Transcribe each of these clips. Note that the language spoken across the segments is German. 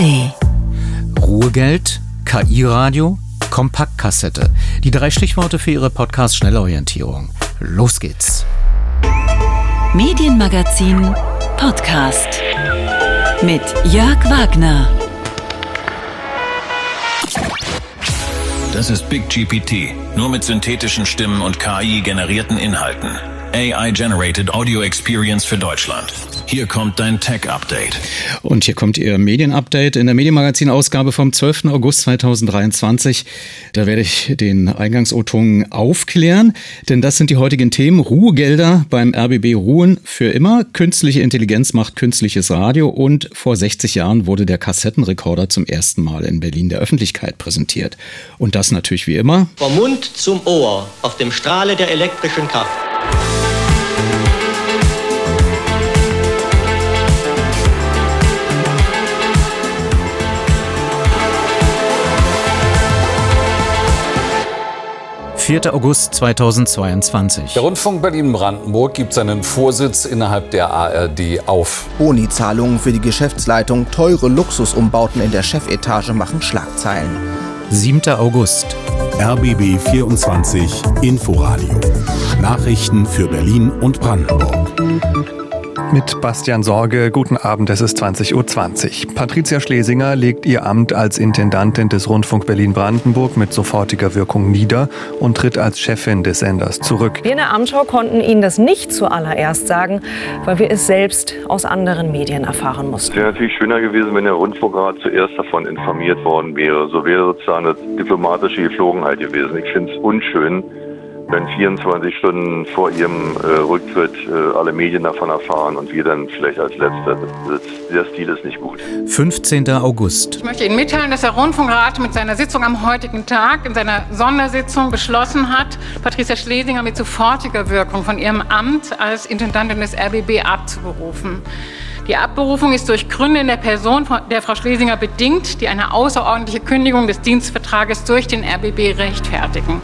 ARD. Ruhegeld, KI-Radio, Kompaktkassette. Die drei Stichworte für Ihre Podcast-Schnellorientierung. Los geht's. Medienmagazin Podcast mit Jörg Wagner. Das ist Big GPT, nur mit synthetischen Stimmen und KI-generierten Inhalten. AI-Generated Audio Experience für Deutschland. Hier kommt dein Tech-Update. Und hier kommt Ihr Medien-Update in der Medienmagazin-Ausgabe vom 12. August 2023. Da werde ich den Eingangs-O-Ton aufklären, denn das sind die heutigen Themen. Ruhegelder beim RBB ruhen für immer. Künstliche Intelligenz macht künstliches Radio und vor 60 Jahren wurde der Kassettenrekorder zum ersten Mal in Berlin der Öffentlichkeit präsentiert. Und das natürlich wie immer. Vom Mund zum Ohr auf dem Strahle der elektrischen Kraft. 4. August 2022. Der Rundfunk Berlin-Brandenburg gibt seinen Vorsitz innerhalb der ARD auf. Boni-Zahlungen für die Geschäftsleitung, teure Luxusumbauten in der Chefetage machen Schlagzeilen. 7. August. RBB 24 Inforadio. Nachrichten für Berlin und Brandenburg. Mit Bastian Sorge, guten Abend, es ist 20.20 Uhr. Patricia Schlesinger legt ihr Amt als Intendantin des Rundfunk Berlin-Brandenburg mit sofortiger Wirkung nieder und tritt als Chefin des Senders zurück. Wir in der Amtschau konnten Ihnen das nicht zuallererst sagen, weil wir es selbst aus anderen Medien erfahren mussten. Es wäre natürlich schöner gewesen, wenn der Rundfunkrat zuerst davon informiert worden wäre. So wäre sozusagen eine diplomatische Geflogenheit gewesen. Ich finde es unschön, wenn 24 Stunden vor ihrem äh, Rücktritt äh, alle Medien davon erfahren und wir dann vielleicht als Letzter. Das, der Stil ist nicht gut. 15. August. Ich möchte Ihnen mitteilen, dass der Rundfunkrat mit seiner Sitzung am heutigen Tag in seiner Sondersitzung beschlossen hat, Patricia Schlesinger mit sofortiger Wirkung von ihrem Amt als Intendantin des RBB abzuberufen. Die Abberufung ist durch Gründe in der Person der Frau Schlesinger bedingt, die eine außerordentliche Kündigung des Dienstvertrages durch den RBB rechtfertigen.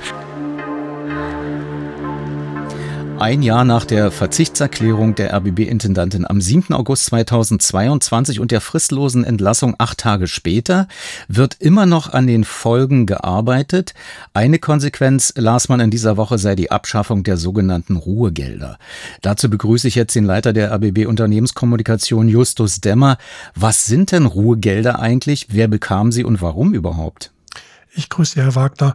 Ein Jahr nach der Verzichtserklärung der RBB-Intendantin am 7. August 2022 und der fristlosen Entlassung acht Tage später wird immer noch an den Folgen gearbeitet. Eine Konsequenz, las man in dieser Woche, sei die Abschaffung der sogenannten Ruhegelder. Dazu begrüße ich jetzt den Leiter der RBB Unternehmenskommunikation, Justus Demmer. Was sind denn Ruhegelder eigentlich? Wer bekam sie und warum überhaupt? Ich grüße Herr Wagner.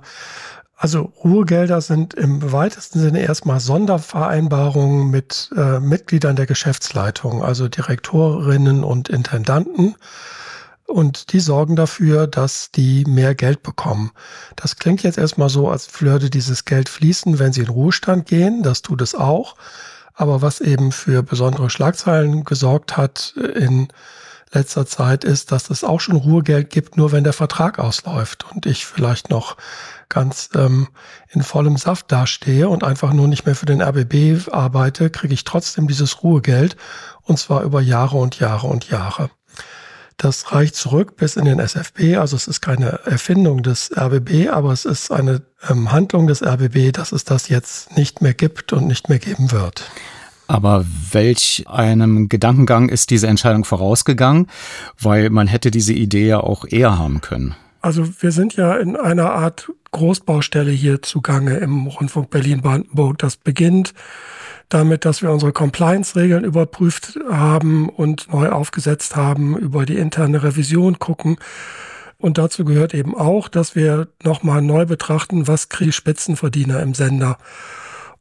Also Ruhegelder sind im weitesten Sinne erstmal Sondervereinbarungen mit äh, Mitgliedern der Geschäftsleitung, also Direktorinnen und Intendanten. Und die sorgen dafür, dass die mehr Geld bekommen. Das klingt jetzt erstmal so, als würde dieses Geld fließen, wenn sie in Ruhestand gehen. Das tut es auch. Aber was eben für besondere Schlagzeilen gesorgt hat in letzter Zeit ist, dass es auch schon Ruhegeld gibt, nur wenn der Vertrag ausläuft und ich vielleicht noch ganz ähm, in vollem Saft dastehe und einfach nur nicht mehr für den RBB arbeite, kriege ich trotzdem dieses Ruhegeld und zwar über Jahre und Jahre und Jahre. Das reicht zurück bis in den SFB, also es ist keine Erfindung des RBB, aber es ist eine ähm, Handlung des RBB, dass es das jetzt nicht mehr gibt und nicht mehr geben wird. Aber welch einem Gedankengang ist diese Entscheidung vorausgegangen? Weil man hätte diese Idee ja auch eher haben können. Also wir sind ja in einer Art Großbaustelle hier zugange im Rundfunk Berlin-Brandenburg. Das beginnt damit, dass wir unsere Compliance-Regeln überprüft haben und neu aufgesetzt haben, über die interne Revision gucken. Und dazu gehört eben auch, dass wir nochmal neu betrachten, was kriegen Spitzenverdiener im Sender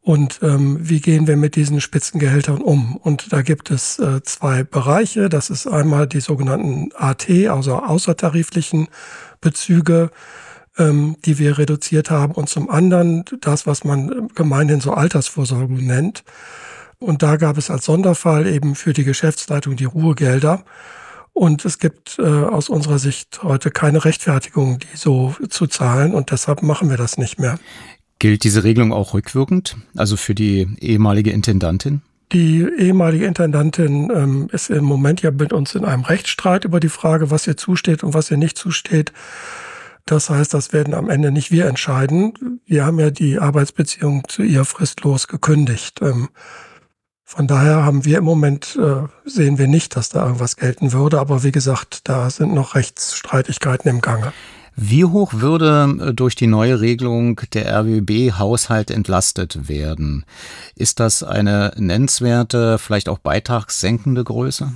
und ähm, wie gehen wir mit diesen Spitzengehältern um. Und da gibt es äh, zwei Bereiche. Das ist einmal die sogenannten AT, also außertariflichen Bezüge, ähm, die wir reduziert haben und zum anderen das, was man gemeinhin so Altersvorsorge nennt. Und da gab es als Sonderfall eben für die Geschäftsleitung die Ruhegelder. Und es gibt äh, aus unserer Sicht heute keine Rechtfertigung, die so zu zahlen. Und deshalb machen wir das nicht mehr. Gilt diese Regelung auch rückwirkend, also für die ehemalige Intendantin? Die ehemalige Intendantin ähm, ist im Moment ja mit uns in einem Rechtsstreit über die Frage, was ihr zusteht und was ihr nicht zusteht. Das heißt, das werden am Ende nicht wir entscheiden. Wir haben ja die Arbeitsbeziehung zu ihr fristlos gekündigt. Ähm, Von daher haben wir im Moment, äh, sehen wir nicht, dass da irgendwas gelten würde. Aber wie gesagt, da sind noch Rechtsstreitigkeiten im Gange. Wie hoch würde äh, durch die neue Regelung der RWB-Haushalt entlastet werden? Ist das eine nennenswerte, vielleicht auch beitragssenkende Größe?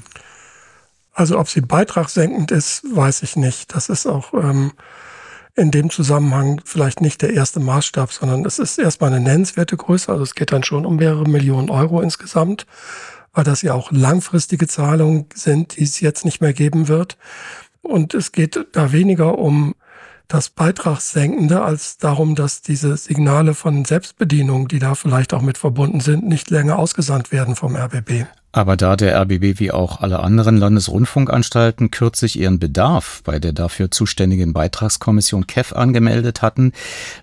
Also ob sie beitragssenkend ist, weiß ich nicht. Das ist auch ähm, in dem Zusammenhang vielleicht nicht der erste Maßstab, sondern es ist erstmal eine nennenswerte Größe. Also es geht dann schon um mehrere Millionen Euro insgesamt, weil das ja auch langfristige Zahlungen sind, die es jetzt nicht mehr geben wird. Und es geht da weniger um das Beitragssenkende als darum, dass diese Signale von Selbstbedienung, die da vielleicht auch mit verbunden sind, nicht länger ausgesandt werden vom RBB. Aber da der RBB wie auch alle anderen Landesrundfunkanstalten kürzlich ihren Bedarf bei der dafür zuständigen Beitragskommission KEF angemeldet hatten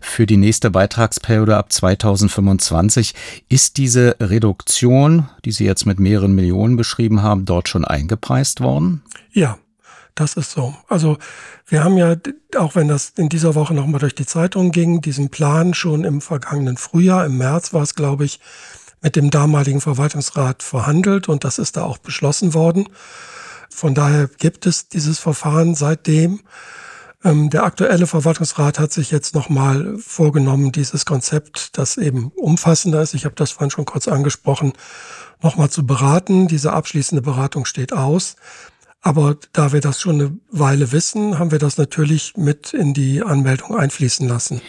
für die nächste Beitragsperiode ab 2025, ist diese Reduktion, die Sie jetzt mit mehreren Millionen beschrieben haben, dort schon eingepreist worden? Ja, das ist so. Also wir haben ja, auch wenn das in dieser Woche nochmal durch die Zeitung ging, diesen Plan schon im vergangenen Frühjahr, im März war es, glaube ich, mit dem damaligen Verwaltungsrat verhandelt und das ist da auch beschlossen worden. Von daher gibt es dieses Verfahren seitdem. Ähm, der aktuelle Verwaltungsrat hat sich jetzt nochmal vorgenommen, dieses Konzept, das eben umfassender ist, ich habe das vorhin schon kurz angesprochen, nochmal zu beraten. Diese abschließende Beratung steht aus. Aber da wir das schon eine Weile wissen, haben wir das natürlich mit in die Anmeldung einfließen lassen.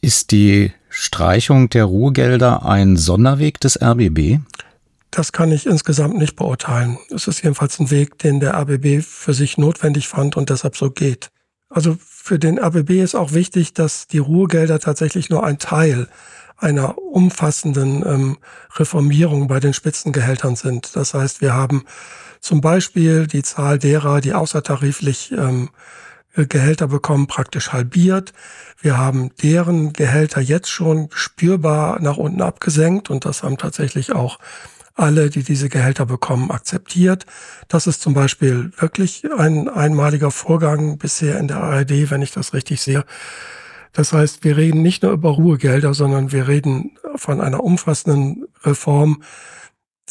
Ist die Streichung der Ruhegelder ein Sonderweg des RBB? Das kann ich insgesamt nicht beurteilen. Es ist jedenfalls ein Weg, den der RBB für sich notwendig fand und deshalb so geht. Also für den RBB ist auch wichtig, dass die Ruhegelder tatsächlich nur ein Teil einer umfassenden ähm, Reformierung bei den Spitzengehältern sind. Das heißt, wir haben zum Beispiel die Zahl derer, die außertariflich ähm, Gehälter bekommen, praktisch halbiert. Wir haben deren Gehälter jetzt schon spürbar nach unten abgesenkt und das haben tatsächlich auch alle, die diese Gehälter bekommen, akzeptiert. Das ist zum Beispiel wirklich ein einmaliger Vorgang bisher in der ARD, wenn ich das richtig sehe. Das heißt, wir reden nicht nur über Ruhegelder, sondern wir reden von einer umfassenden Reform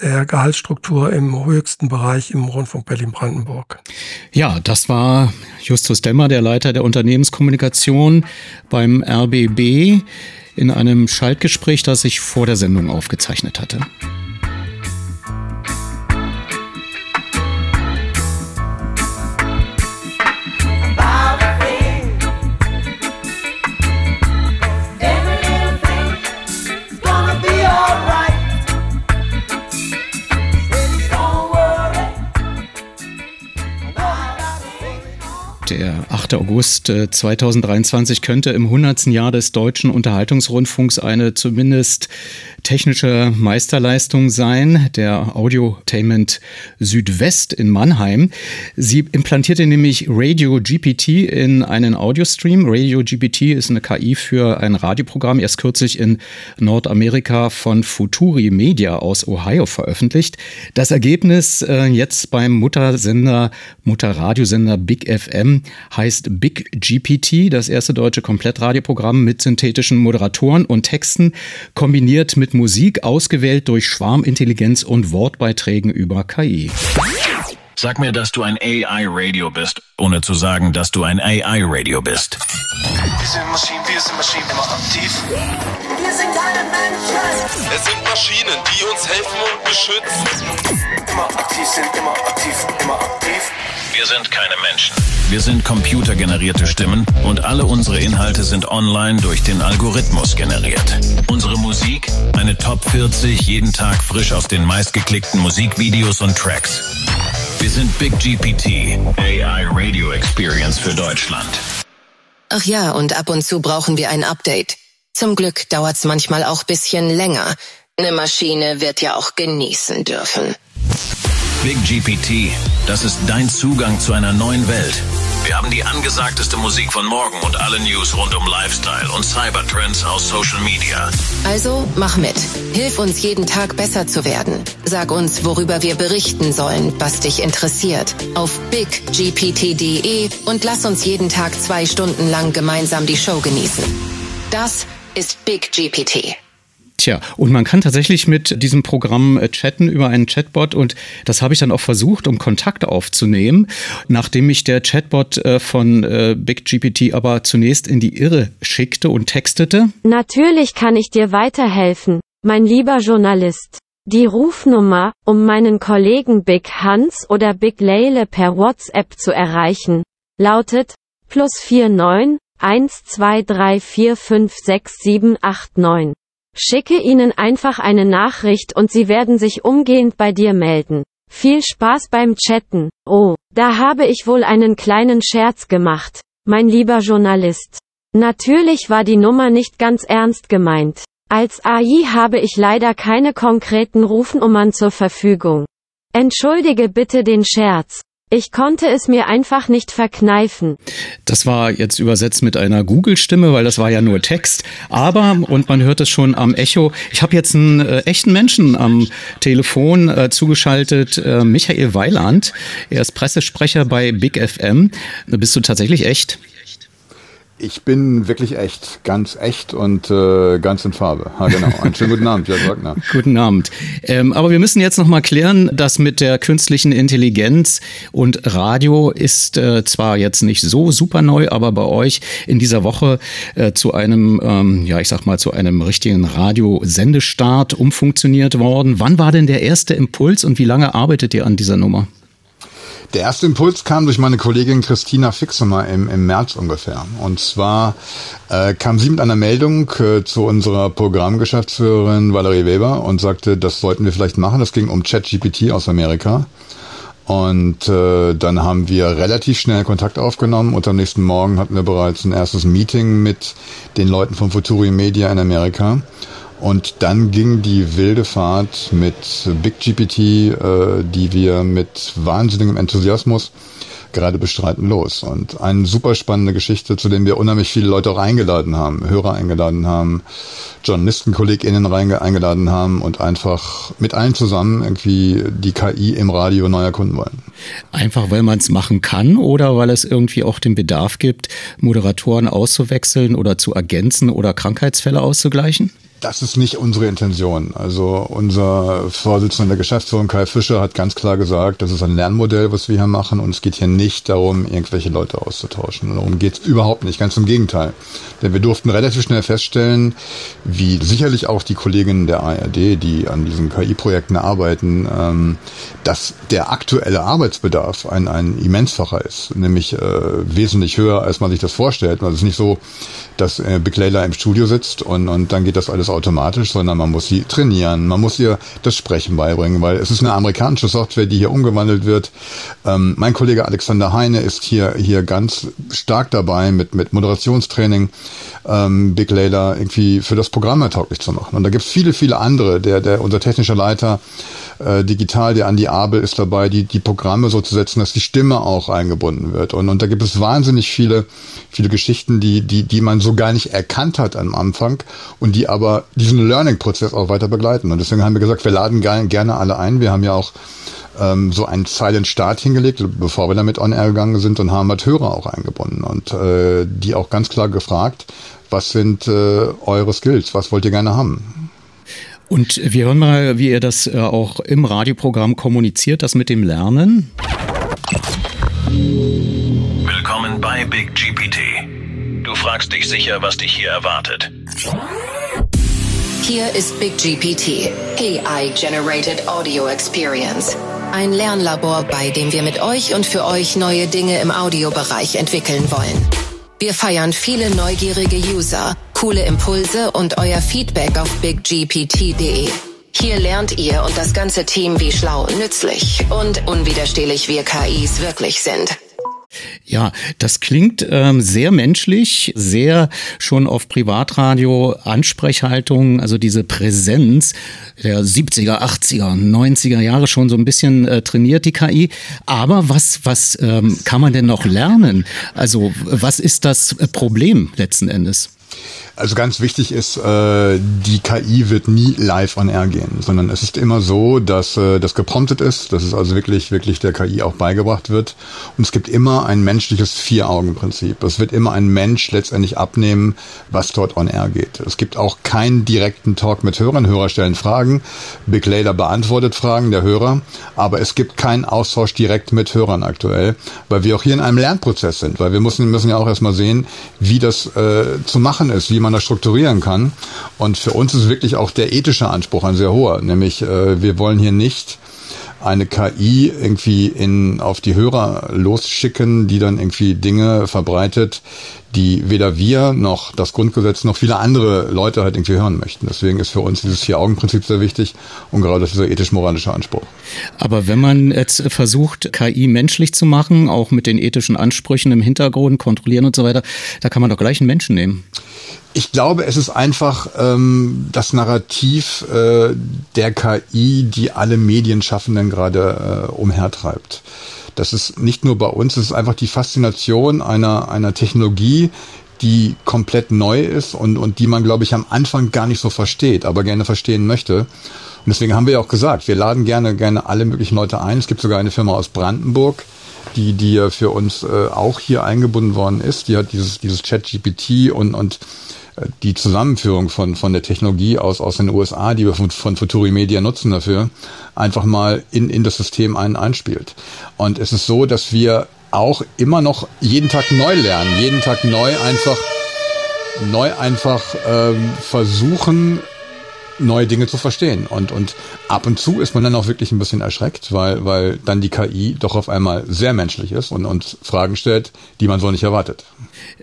der Gehaltsstruktur im höchsten Bereich im Rundfunk Berlin-Brandenburg. Ja, das war Justus Demmer, der Leiter der Unternehmenskommunikation beim RBB, in einem Schaltgespräch, das ich vor der Sendung aufgezeichnet hatte. 8. August 2023 äh, könnte im 100. Jahr des deutschen Unterhaltungsrundfunks eine zumindest technische Meisterleistung sein, der Audiotainment Südwest in Mannheim. Sie implantierte nämlich Radio GPT in einen Audiostream. Radio GPT ist eine KI für ein Radioprogramm, erst kürzlich in Nordamerika von Futuri Media aus Ohio veröffentlicht. Das Ergebnis äh, jetzt beim Muttersender, Mutterradiosender Big FM heißt Big GPT, das erste deutsche Komplettradioprogramm mit synthetischen Moderatoren und Texten, kombiniert mit Musik, ausgewählt durch Schwarmintelligenz und Wortbeiträgen über KI. Sag mir, dass du ein AI-Radio bist, ohne zu sagen, dass du ein AI-Radio bist. Wir sind Maschinen, wir sind Maschinen, immer aktiv. Wir sind keine Menschen. Es sind Maschinen, die uns helfen und beschützen. Immer aktiv sind, immer aktiv, immer aktiv. Wir sind keine Menschen. Wir sind computergenerierte Stimmen und alle unsere Inhalte sind online durch den Algorithmus generiert. Unsere Musik, eine Top 40, jeden Tag frisch auf den meistgeklickten Musikvideos und Tracks. Wir sind Big GPT, AI Radio Experience für Deutschland. Ach ja, und ab und zu brauchen wir ein Update. Zum Glück dauert's manchmal auch bisschen länger. Eine Maschine wird ja auch genießen dürfen. Big GPT, das ist dein Zugang zu einer neuen Welt. Wir haben die angesagteste Musik von morgen und alle News rund um Lifestyle und Cybertrends aus Social Media. Also mach mit. Hilf uns jeden Tag besser zu werden. Sag uns, worüber wir berichten sollen, was dich interessiert. Auf biggpt.de und lass uns jeden Tag zwei Stunden lang gemeinsam die Show genießen. Das ist Big GPT. Tja, und man kann tatsächlich mit diesem Programm äh, chatten über einen Chatbot und das habe ich dann auch versucht, um Kontakt aufzunehmen, nachdem mich der Chatbot äh, von äh, BigGPT aber zunächst in die Irre schickte und textete. Natürlich kann ich dir weiterhelfen, mein lieber Journalist. Die Rufnummer, um meinen Kollegen Big Hans oder Big Leile per WhatsApp zu erreichen, lautet plus 49 123456789. Schicke ihnen einfach eine Nachricht und sie werden sich umgehend bei dir melden. Viel Spaß beim Chatten. Oh, da habe ich wohl einen kleinen Scherz gemacht, mein lieber Journalist. Natürlich war die Nummer nicht ganz ernst gemeint. Als AI habe ich leider keine konkreten Rufnummern zur Verfügung. Entschuldige bitte den Scherz. Ich konnte es mir einfach nicht verkneifen. Das war jetzt übersetzt mit einer Google-Stimme, weil das war ja nur Text. Aber, und man hört es schon am Echo, ich habe jetzt einen äh, echten Menschen am Telefon äh, zugeschaltet, äh, Michael Weiland. Er ist Pressesprecher bei Big FM. Bist du tatsächlich echt? Ich bin wirklich echt, ganz echt und äh, ganz in Farbe. Ha, genau. Einen schönen guten Abend, Jörg Wagner. guten Abend. Ähm, aber wir müssen jetzt noch mal klären, dass mit der künstlichen Intelligenz und Radio ist äh, zwar jetzt nicht so super neu, aber bei euch in dieser Woche äh, zu einem, ähm, ja, ich sag mal, zu einem richtigen Radiosendestart umfunktioniert worden. Wann war denn der erste Impuls und wie lange arbeitet ihr an dieser Nummer? Der erste Impuls kam durch meine Kollegin Christina Fixemer im, im März ungefähr. Und zwar äh, kam sie mit einer Meldung äh, zu unserer Programmgeschäftsführerin Valerie Weber und sagte, das sollten wir vielleicht machen. Das ging um ChatGPT aus Amerika. Und äh, dann haben wir relativ schnell Kontakt aufgenommen und am nächsten Morgen hatten wir bereits ein erstes Meeting mit den Leuten von Futuri Media in Amerika. Und dann ging die wilde Fahrt mit BigGPT, äh, die wir mit wahnsinnigem Enthusiasmus gerade bestreiten, los. Und eine super spannende Geschichte, zu der wir unheimlich viele Leute auch eingeladen haben, Hörer eingeladen haben, JournalistenkollegInnen eingeladen haben und einfach mit allen zusammen irgendwie die KI im Radio neu erkunden wollen. Einfach weil man es machen kann oder weil es irgendwie auch den Bedarf gibt, Moderatoren auszuwechseln oder zu ergänzen oder Krankheitsfälle auszugleichen? Das ist nicht unsere Intention. Also unser Vorsitzender der Geschäftsführung Kai Fischer hat ganz klar gesagt, das ist ein Lernmodell, was wir hier machen und es geht hier nicht darum, irgendwelche Leute auszutauschen. Darum geht es überhaupt nicht, ganz im Gegenteil. Denn wir durften relativ schnell feststellen, wie sicherlich auch die Kolleginnen der ARD, die an diesen KI-Projekten arbeiten, ähm, dass der aktuelle Arbeitsbedarf ein, ein immensfacher ist, nämlich äh, wesentlich höher, als man sich das vorstellt. Also es ist nicht so, dass äh, Big Layla im Studio sitzt und, und dann geht das alles automatisch, sondern man muss sie trainieren, man muss ihr das Sprechen beibringen, weil es ist eine amerikanische Software, die hier umgewandelt wird. Ähm, mein Kollege Alexander Heine ist hier, hier ganz stark dabei mit, mit Moderationstraining, ähm, Big Layla irgendwie für das Programm ertauglich zu machen. Und da gibt es viele, viele andere. Der, der, unser technischer Leiter äh, digital, der Andi Abel ist dabei, die, die Programme so zu setzen, dass die Stimme auch eingebunden wird. Und, und da gibt es wahnsinnig viele, viele Geschichten, die, die, die man so gar nicht erkannt hat am Anfang und die aber diesen Learning-Prozess auch weiter begleiten. Und deswegen haben wir gesagt, wir laden gerne alle ein. Wir haben ja auch ähm, so einen Silent Start hingelegt, bevor wir damit on air gegangen sind und haben halt Hörer auch eingebunden und äh, die auch ganz klar gefragt, was sind äh, eure Skills, was wollt ihr gerne haben? Und wir hören mal, wie ihr das äh, auch im Radioprogramm kommuniziert, das mit dem Lernen. Willkommen bei Big GPT. Du fragst dich sicher, was dich hier erwartet. Hier ist Big GPT, AI Generated Audio Experience. Ein Lernlabor, bei dem wir mit euch und für euch neue Dinge im Audiobereich entwickeln wollen. Wir feiern viele neugierige User, coole Impulse und euer Feedback auf biggpt.de. Hier lernt ihr und das ganze Team, wie schlau, nützlich und unwiderstehlich wir KIs wirklich sind. Ja, das klingt ähm, sehr menschlich, sehr schon auf Privatradio Ansprechhaltung, also diese Präsenz der 70er, 80er, 90er Jahre schon so ein bisschen äh, trainiert die KI. Aber was was ähm, kann man denn noch lernen? Also was ist das Problem letzten Endes? Also ganz wichtig ist, äh, die KI wird nie live on air gehen, sondern es ist immer so, dass äh, das gepromptet ist, dass es also wirklich, wirklich der KI auch beigebracht wird. Und es gibt immer ein menschliches Vier-Augen-Prinzip. Es wird immer ein Mensch letztendlich abnehmen, was dort on air geht. Es gibt auch keinen direkten Talk mit Hörern. Hörer stellen Fragen. Big Later beantwortet Fragen der Hörer. Aber es gibt keinen Austausch direkt mit Hörern aktuell, weil wir auch hier in einem Lernprozess sind, weil wir müssen, müssen ja auch erstmal sehen, wie das äh, zu machen ist, wie man man das strukturieren kann. Und für uns ist wirklich auch der ethische Anspruch ein sehr hoher, nämlich äh, wir wollen hier nicht eine KI irgendwie in, auf die Hörer losschicken, die dann irgendwie Dinge verbreitet, die weder wir noch das Grundgesetz noch viele andere Leute halt irgendwie hören möchten. Deswegen ist für uns dieses Vier-Augen-Prinzip sehr wichtig und gerade dieser ethisch-moralische Anspruch. Aber wenn man jetzt versucht, KI menschlich zu machen, auch mit den ethischen Ansprüchen im Hintergrund, kontrollieren und so weiter, da kann man doch gleich einen Menschen nehmen. Ich glaube, es ist einfach ähm, das Narrativ äh, der KI, die alle Medienschaffenden gerade äh, umhertreibt. Das ist nicht nur bei uns, es ist einfach die Faszination einer, einer Technologie, die komplett neu ist und, und die man, glaube ich, am Anfang gar nicht so versteht, aber gerne verstehen möchte. Und deswegen haben wir ja auch gesagt, wir laden gerne, gerne alle möglichen Leute ein. Es gibt sogar eine Firma aus Brandenburg, die, die für uns äh, auch hier eingebunden worden ist. Die hat dieses, dieses Chat-GPT und, und die Zusammenführung von, von der Technologie aus, aus den USA, die wir von, von Futuri Media nutzen dafür, einfach mal in, in das System ein, einspielt. Und es ist so, dass wir auch immer noch jeden Tag neu lernen, jeden Tag neu einfach, neu einfach ähm, versuchen, neue Dinge zu verstehen. Und, und ab und zu ist man dann auch wirklich ein bisschen erschreckt, weil, weil dann die KI doch auf einmal sehr menschlich ist und uns Fragen stellt, die man so nicht erwartet.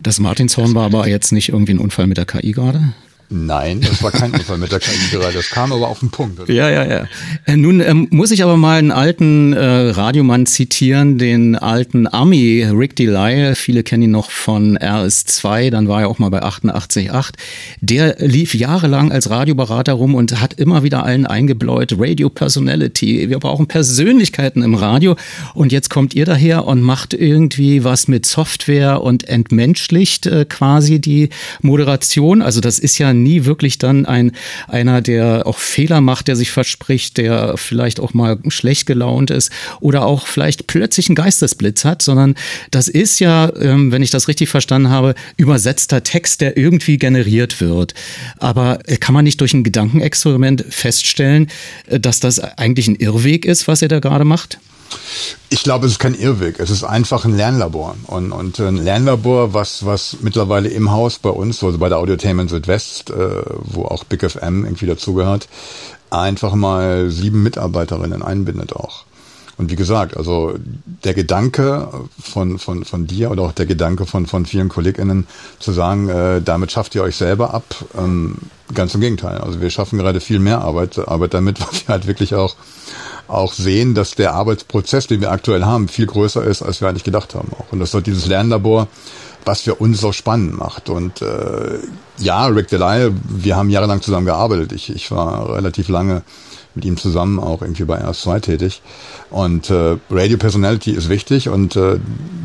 Das Martinshorn war aber jetzt nicht irgendwie ein Unfall mit der KI gerade? Nein, das war kein Unfall mit der KI gerade. Das kam aber auf den Punkt. Oder? Ja, ja, ja. Äh, nun ähm, muss ich aber mal einen alten äh, Radiomann zitieren, den alten Ami Rick Delisle. Viele kennen ihn noch von RS2, dann war er auch mal bei 88.8. Der lief jahrelang als Radioberater rum und hat immer wieder allen eingebläut, Radio Personality. Wir brauchen Persönlichkeiten im Radio. Und jetzt kommt ihr daher und macht irgendwie was mit Software und entmenschlicht äh, quasi die Moderation. Also das ist ja nie wirklich dann ein einer, der auch Fehler macht, der sich verspricht, der vielleicht auch mal schlecht gelaunt ist oder auch vielleicht plötzlich einen Geistesblitz hat, sondern das ist ja, ähm, wenn ich das richtig verstanden habe, übersetzter Text, der irgendwie generiert wird. Aber äh, kann man nicht durch ein Gedankenexperiment feststellen, äh, dass das eigentlich ein Irrweg ist, was er da gerade macht? Ich glaube, es ist kein Irrweg. Es ist einfach ein Lernlabor. Und, und ein Lernlabor, was, was mittlerweile im Haus bei uns, also bei der Audiotainment Südwest, äh, wo auch Big FM irgendwie dazugehört, einfach mal sieben Mitarbeiterinnen einbindet auch. Und wie gesagt, also der Gedanke von, von, von dir oder auch der Gedanke von, von vielen KollegInnen zu sagen, äh, damit schafft ihr euch selber ab, ähm, ganz im Gegenteil. Also wir schaffen gerade viel mehr Arbeit, Arbeit damit, weil wir halt wirklich auch auch sehen, dass der Arbeitsprozess, den wir aktuell haben, viel größer ist, als wir eigentlich gedacht haben. Auch. Und das ist dieses Lernlabor, was für uns so spannend macht. Und äh, ja, Rick Delisle, wir haben jahrelang zusammen gearbeitet. Ich, ich war relativ lange mit ihm zusammen auch irgendwie bei RS2 tätig. Und äh, Radio Personality ist wichtig und äh,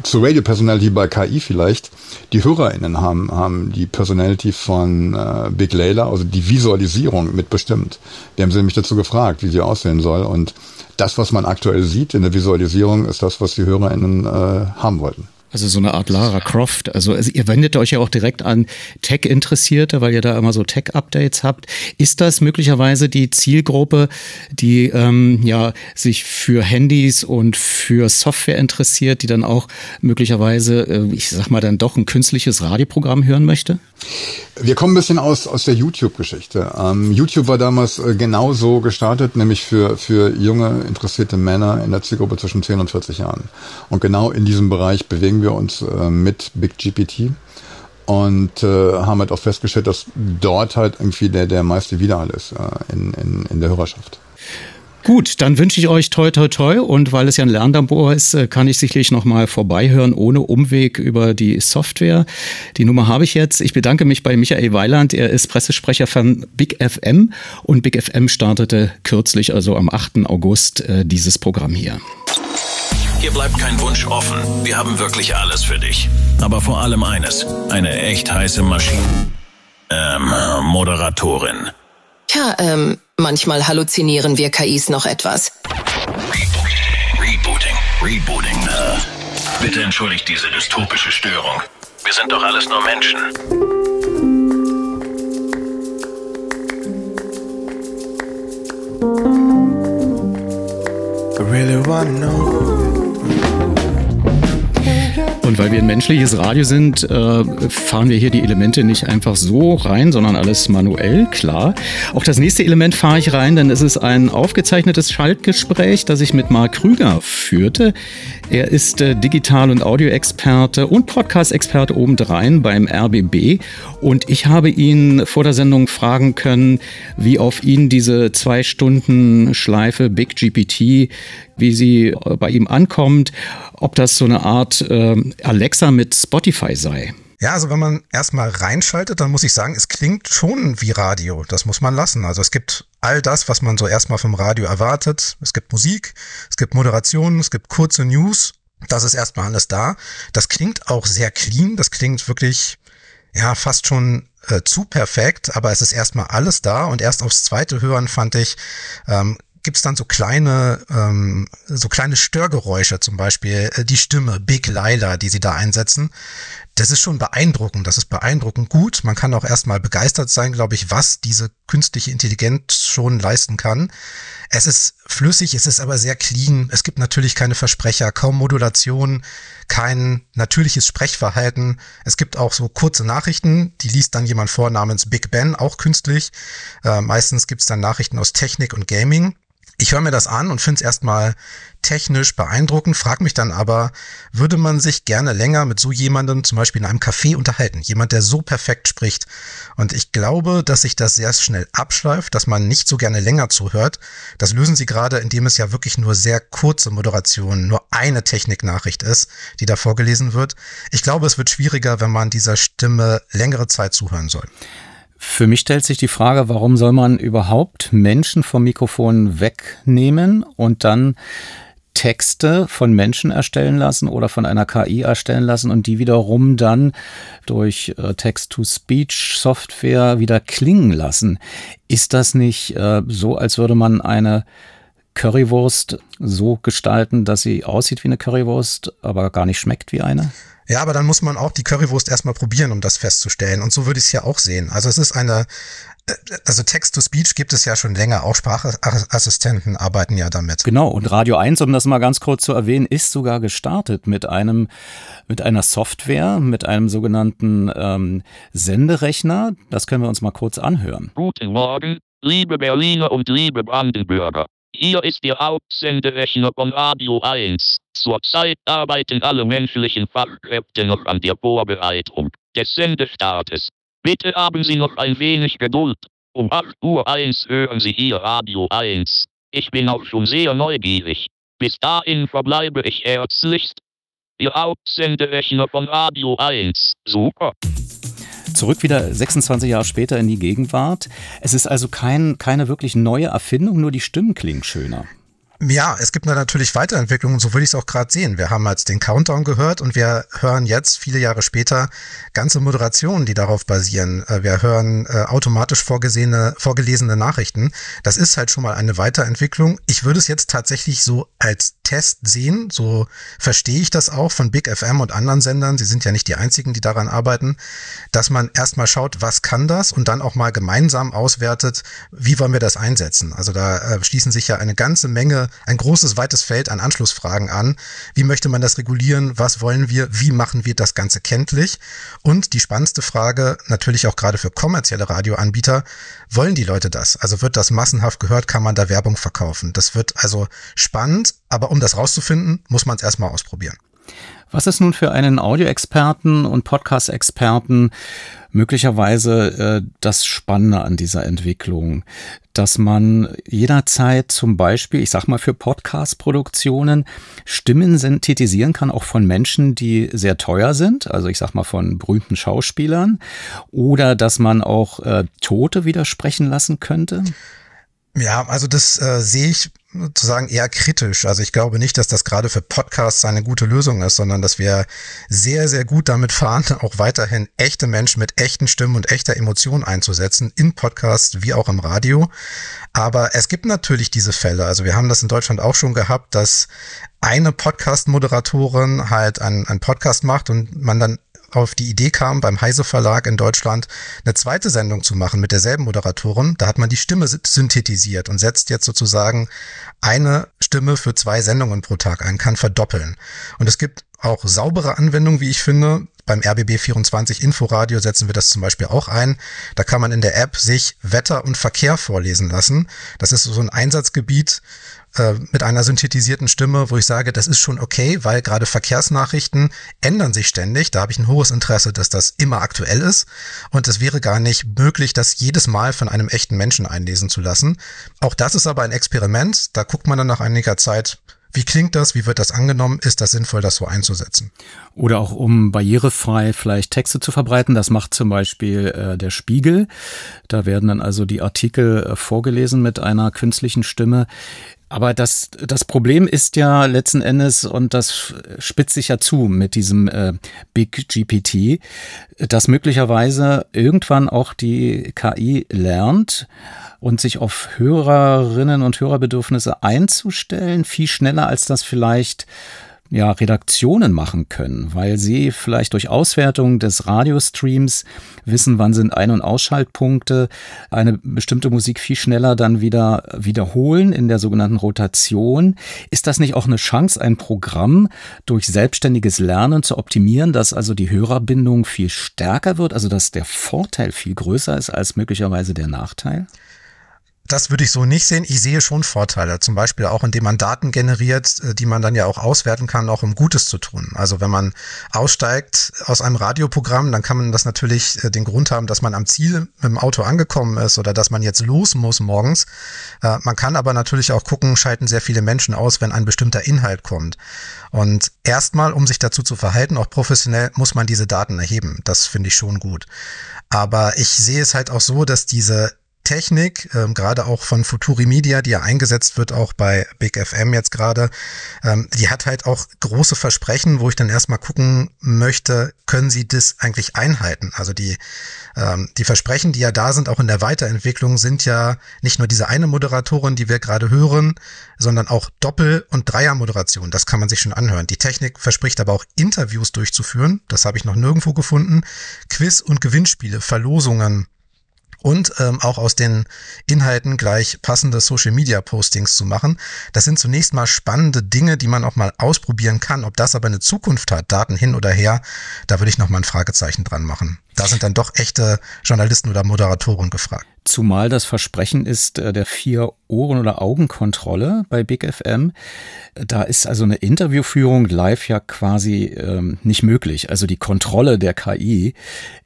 zu Radio Personality bei KI vielleicht, die HörerInnen haben, haben die Personality von äh, Big Layla, also die Visualisierung mitbestimmt. Wir haben sie nämlich dazu gefragt, wie sie aussehen soll und das, was man aktuell sieht in der Visualisierung, ist das, was die HörerInnen äh, haben wollten. Also so eine Art Lara Croft. Also, also ihr wendet euch ja auch direkt an Tech-Interessierte, weil ihr da immer so Tech-Updates habt. Ist das möglicherweise die Zielgruppe, die ähm, ja sich für Handys und für Software interessiert, die dann auch möglicherweise, äh, ich sag mal, dann doch ein künstliches Radioprogramm hören möchte? Wir kommen ein bisschen aus, aus der YouTube-Geschichte. Ähm, YouTube war damals äh, genau so gestartet, nämlich für, für junge, interessierte Männer in der Zielgruppe zwischen 10 und 40 Jahren. Und genau in diesem Bereich bewegen wir uns äh, mit Big GPT und äh, haben halt auch festgestellt, dass dort halt irgendwie der, der meiste Widerhall ist äh, in, in, in der Hörerschaft. Gut, dann wünsche ich euch toi toi toi und weil es ja ein Lernlabor ist, äh, kann ich sicherlich nochmal vorbeihören ohne Umweg über die Software. Die Nummer habe ich jetzt. Ich bedanke mich bei Michael Weiland. Er ist Pressesprecher von Big FM und Big FM startete kürzlich, also am 8. August, äh, dieses Programm hier. Hier bleibt kein Wunsch offen. Wir haben wirklich alles für dich. Aber vor allem eines. Eine echt heiße Maschine. ähm, Moderatorin. Ja, ähm, manchmal halluzinieren wir KIs noch etwas. Rebooting, Rebooting. Äh, bitte entschuldigt diese dystopische Störung. Wir sind doch alles nur Menschen. Und weil wir ein menschliches Radio sind, äh, fahren wir hier die Elemente nicht einfach so rein, sondern alles manuell, klar. Auch das nächste Element fahre ich rein, denn es ist ein aufgezeichnetes Schaltgespräch, das ich mit Marc Krüger führte. Er ist äh, Digital- und Audioexperte und Podcast-Experte obendrein beim RBB. Und ich habe ihn vor der Sendung fragen können, wie auf ihn diese zwei Stunden Schleife Big GPT, wie sie äh, bei ihm ankommt, ob das so eine Art äh, Alexa mit Spotify sei. Ja, also wenn man erstmal reinschaltet, dann muss ich sagen, es klingt schon wie Radio. Das muss man lassen. Also es gibt all das, was man so erstmal vom Radio erwartet. Es gibt Musik, es gibt Moderationen, es gibt kurze News. Das ist erstmal alles da. Das klingt auch sehr clean. Das klingt wirklich, ja, fast schon äh, zu perfekt. Aber es ist erstmal alles da. Und erst aufs zweite Hören fand ich, ähm, gibt es dann so kleine, ähm, so kleine Störgeräusche, zum Beispiel äh, die Stimme Big Lila, die sie da einsetzen. Das ist schon beeindruckend, das ist beeindruckend gut. Man kann auch erstmal begeistert sein, glaube ich, was diese künstliche Intelligenz schon leisten kann. Es ist flüssig, es ist aber sehr clean. Es gibt natürlich keine Versprecher, kaum Modulation, kein natürliches Sprechverhalten. Es gibt auch so kurze Nachrichten, die liest dann jemand vor namens Big Ben, auch künstlich. Äh, meistens gibt es dann Nachrichten aus Technik und Gaming. Ich höre mir das an und finde es erstmal technisch beeindruckend, frage mich dann aber, würde man sich gerne länger mit so jemandem zum Beispiel in einem Café unterhalten? Jemand, der so perfekt spricht. Und ich glaube, dass sich das sehr schnell abschleift, dass man nicht so gerne länger zuhört. Das lösen sie gerade, indem es ja wirklich nur sehr kurze Moderationen, nur eine Techniknachricht ist, die da vorgelesen wird. Ich glaube, es wird schwieriger, wenn man dieser Stimme längere Zeit zuhören soll. Für mich stellt sich die Frage, warum soll man überhaupt Menschen vom Mikrofon wegnehmen und dann Texte von Menschen erstellen lassen oder von einer KI erstellen lassen und die wiederum dann durch äh, Text-to-Speech-Software wieder klingen lassen. Ist das nicht äh, so, als würde man eine Currywurst so gestalten, dass sie aussieht wie eine Currywurst, aber gar nicht schmeckt wie eine? Ja, aber dann muss man auch die Currywurst erstmal probieren, um das festzustellen. Und so würde ich es ja auch sehen. Also es ist eine, also Text-to-Speech gibt es ja schon länger. Auch Sprachassistenten arbeiten ja damit. Genau. Und Radio 1, um das mal ganz kurz zu erwähnen, ist sogar gestartet mit einem, mit einer Software, mit einem sogenannten ähm, Senderechner. Das können wir uns mal kurz anhören. Guten Morgen, liebe Berliner und liebe Brandenburger. Hier ist Ihr Hauptsenderechner von Radio 1. Zurzeit arbeiten alle menschlichen Fachkräfte noch an der Vorbereitung des Sendestartes. Bitte haben Sie noch ein wenig Geduld. Um 8 Uhr 1 hören Sie hier Radio 1. Ich bin auch schon sehr neugierig. Bis dahin verbleibe ich herzlichst. Ihr Hauptsenderechner von Radio 1. Super. Zurück wieder 26 Jahre später in die Gegenwart. Es ist also kein, keine wirklich neue Erfindung, nur die Stimmen klingen schöner. Ja, es gibt natürlich Weiterentwicklungen, so würde ich es auch gerade sehen. Wir haben jetzt den Countdown gehört und wir hören jetzt, viele Jahre später, ganze Moderationen, die darauf basieren. Äh, wir hören äh, automatisch vorgesehene, vorgelesene Nachrichten. Das ist halt schon mal eine Weiterentwicklung. Ich würde es jetzt tatsächlich so als Test sehen, so verstehe ich das auch von Big FM und anderen Sendern. Sie sind ja nicht die einzigen, die daran arbeiten, dass man erstmal schaut, was kann das und dann auch mal gemeinsam auswertet, wie wollen wir das einsetzen. Also da äh, schließen sich ja eine ganze Menge ein großes, weites Feld an Anschlussfragen an. Wie möchte man das regulieren? Was wollen wir? Wie machen wir das Ganze kenntlich? Und die spannendste Frage, natürlich auch gerade für kommerzielle Radioanbieter, wollen die Leute das? Also wird das massenhaft gehört? Kann man da Werbung verkaufen? Das wird also spannend, aber um das rauszufinden, muss man es erstmal ausprobieren. Was ist nun für einen Audioexperten und Podcast-Experten möglicherweise äh, das Spannende an dieser Entwicklung, dass man jederzeit zum Beispiel, ich sag mal für Podcast-Produktionen, Stimmen synthetisieren kann, auch von Menschen, die sehr teuer sind, also ich sag mal von berühmten Schauspielern, oder dass man auch äh, Tote widersprechen lassen könnte? Ja, also das äh, sehe ich sozusagen eher kritisch. Also ich glaube nicht, dass das gerade für Podcasts eine gute Lösung ist, sondern dass wir sehr, sehr gut damit fahren, auch weiterhin echte Menschen mit echten Stimmen und echter Emotion einzusetzen, in Podcasts wie auch im Radio. Aber es gibt natürlich diese Fälle. Also wir haben das in Deutschland auch schon gehabt, dass eine Podcast-Moderatorin halt einen, einen Podcast macht und man dann auf die Idee kam, beim Heise Verlag in Deutschland eine zweite Sendung zu machen mit derselben Moderatorin. Da hat man die Stimme synthetisiert und setzt jetzt sozusagen eine Stimme für zwei Sendungen pro Tag ein, kann verdoppeln. Und es gibt auch saubere Anwendungen, wie ich finde. Beim RBB24 Inforadio setzen wir das zum Beispiel auch ein. Da kann man in der App sich Wetter und Verkehr vorlesen lassen. Das ist so ein Einsatzgebiet, äh, mit einer synthetisierten Stimme, wo ich sage, das ist schon okay, weil gerade Verkehrsnachrichten ändern sich ständig. Da habe ich ein hohes Interesse, dass das immer aktuell ist. Und es wäre gar nicht möglich, das jedes Mal von einem echten Menschen einlesen zu lassen. Auch das ist aber ein Experiment. Da guckt man dann nach einiger Zeit, wie klingt das? Wie wird das angenommen? Ist das sinnvoll, das so einzusetzen? Oder auch um barrierefrei vielleicht Texte zu verbreiten. Das macht zum Beispiel äh, der Spiegel. Da werden dann also die Artikel äh, vorgelesen mit einer künstlichen Stimme. Aber das, das Problem ist ja letzten Endes, und das spitzt sich ja zu mit diesem äh, Big GPT, dass möglicherweise irgendwann auch die KI lernt und sich auf Hörerinnen und Hörerbedürfnisse einzustellen, viel schneller als das vielleicht ja, Redaktionen machen können, weil sie vielleicht durch Auswertung des Radiostreams wissen, wann sind Ein- und Ausschaltpunkte, eine bestimmte Musik viel schneller dann wieder wiederholen in der sogenannten Rotation. Ist das nicht auch eine Chance, ein Programm durch selbstständiges Lernen zu optimieren, dass also die Hörerbindung viel stärker wird, also dass der Vorteil viel größer ist als möglicherweise der Nachteil? Das würde ich so nicht sehen. Ich sehe schon Vorteile, zum Beispiel auch, indem man Daten generiert, äh, die man dann ja auch auswerten kann, auch um Gutes zu tun. Also wenn man aussteigt aus einem Radioprogramm, dann kann man das natürlich äh, den Grund haben, dass man am Ziel mit dem Auto angekommen ist oder dass man jetzt los muss morgens. Äh, man kann aber natürlich auch gucken, schalten sehr viele Menschen aus, wenn ein bestimmter Inhalt kommt. Und erstmal, um sich dazu zu verhalten, auch professionell, muss man diese Daten erheben. Das finde ich schon gut. Aber ich sehe es halt auch so, dass diese Technik, ähm, gerade auch von Futuri Media, die ja eingesetzt wird, auch bei Big FM jetzt gerade, ähm, die hat halt auch große Versprechen, wo ich dann erstmal gucken möchte, können sie das eigentlich einhalten? Also die, ähm, die Versprechen, die ja da sind, auch in der Weiterentwicklung, sind ja nicht nur diese eine Moderatorin, die wir gerade hören, sondern auch Doppel- und Dreiermoderation. Das kann man sich schon anhören. Die Technik verspricht aber auch Interviews durchzuführen. Das habe ich noch nirgendwo gefunden. Quiz- und Gewinnspiele, Verlosungen, und ähm, auch aus den Inhalten gleich passende Social-Media-Postings zu machen. Das sind zunächst mal spannende Dinge, die man auch mal ausprobieren kann. Ob das aber eine Zukunft hat, Daten hin oder her, da würde ich noch mal ein Fragezeichen dran machen. Da sind dann doch echte Journalisten oder Moderatoren gefragt. Zumal das Versprechen ist äh, der vier Ohren- oder Augenkontrolle bei Big FM. Da ist also eine Interviewführung live ja quasi ähm, nicht möglich. Also die Kontrolle der KI.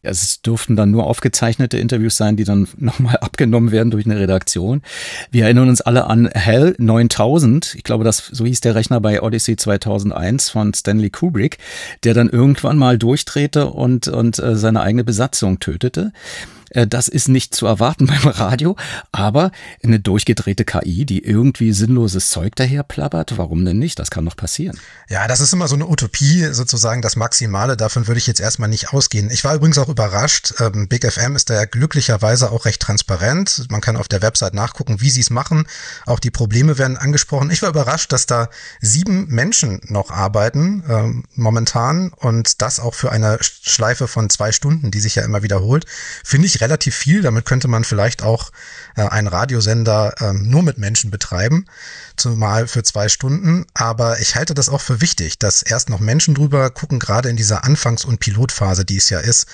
Es dürften dann nur aufgezeichnete Interviews sein, die dann nochmal abgenommen werden durch eine Redaktion. Wir erinnern uns alle an Hell 9000. Ich glaube, das so hieß der Rechner bei Odyssey 2001 von Stanley Kubrick, der dann irgendwann mal durchdrehte und und äh, seine eigene Besatzung tötete. Äh, das ist nicht zu erwarten beim Radio, aber eine durchgedrehte KI, die irgendwie sinnloses Zeug daher plappert, warum denn nicht? Das kann doch passieren. Ja, das ist immer so eine Utopie, sozusagen das Maximale. Davon würde ich jetzt erstmal nicht ausgehen. Ich war übrigens auch überrascht. Ähm, Big FM ist da ja glücklicherweise auch recht transparent. Man kann auf der Website nachgucken, wie sie es machen. Auch die Probleme werden angesprochen. Ich war überrascht, dass da sieben Menschen noch arbeiten ähm, momentan und das auch für eine Schleife von zwei Stunden, die sich ja immer wiederholt. Finde ich relativ viel. Damit könnte man vielleicht auch äh, einen Radiosender ähm, nur mit Menschen betreiben, zumal für zwei Stunden. Aber ich halte das auch für wichtig, dass erst noch Menschen drüber gucken, gerade in dieser Anfangs- und Pilotphase, die es ja ist.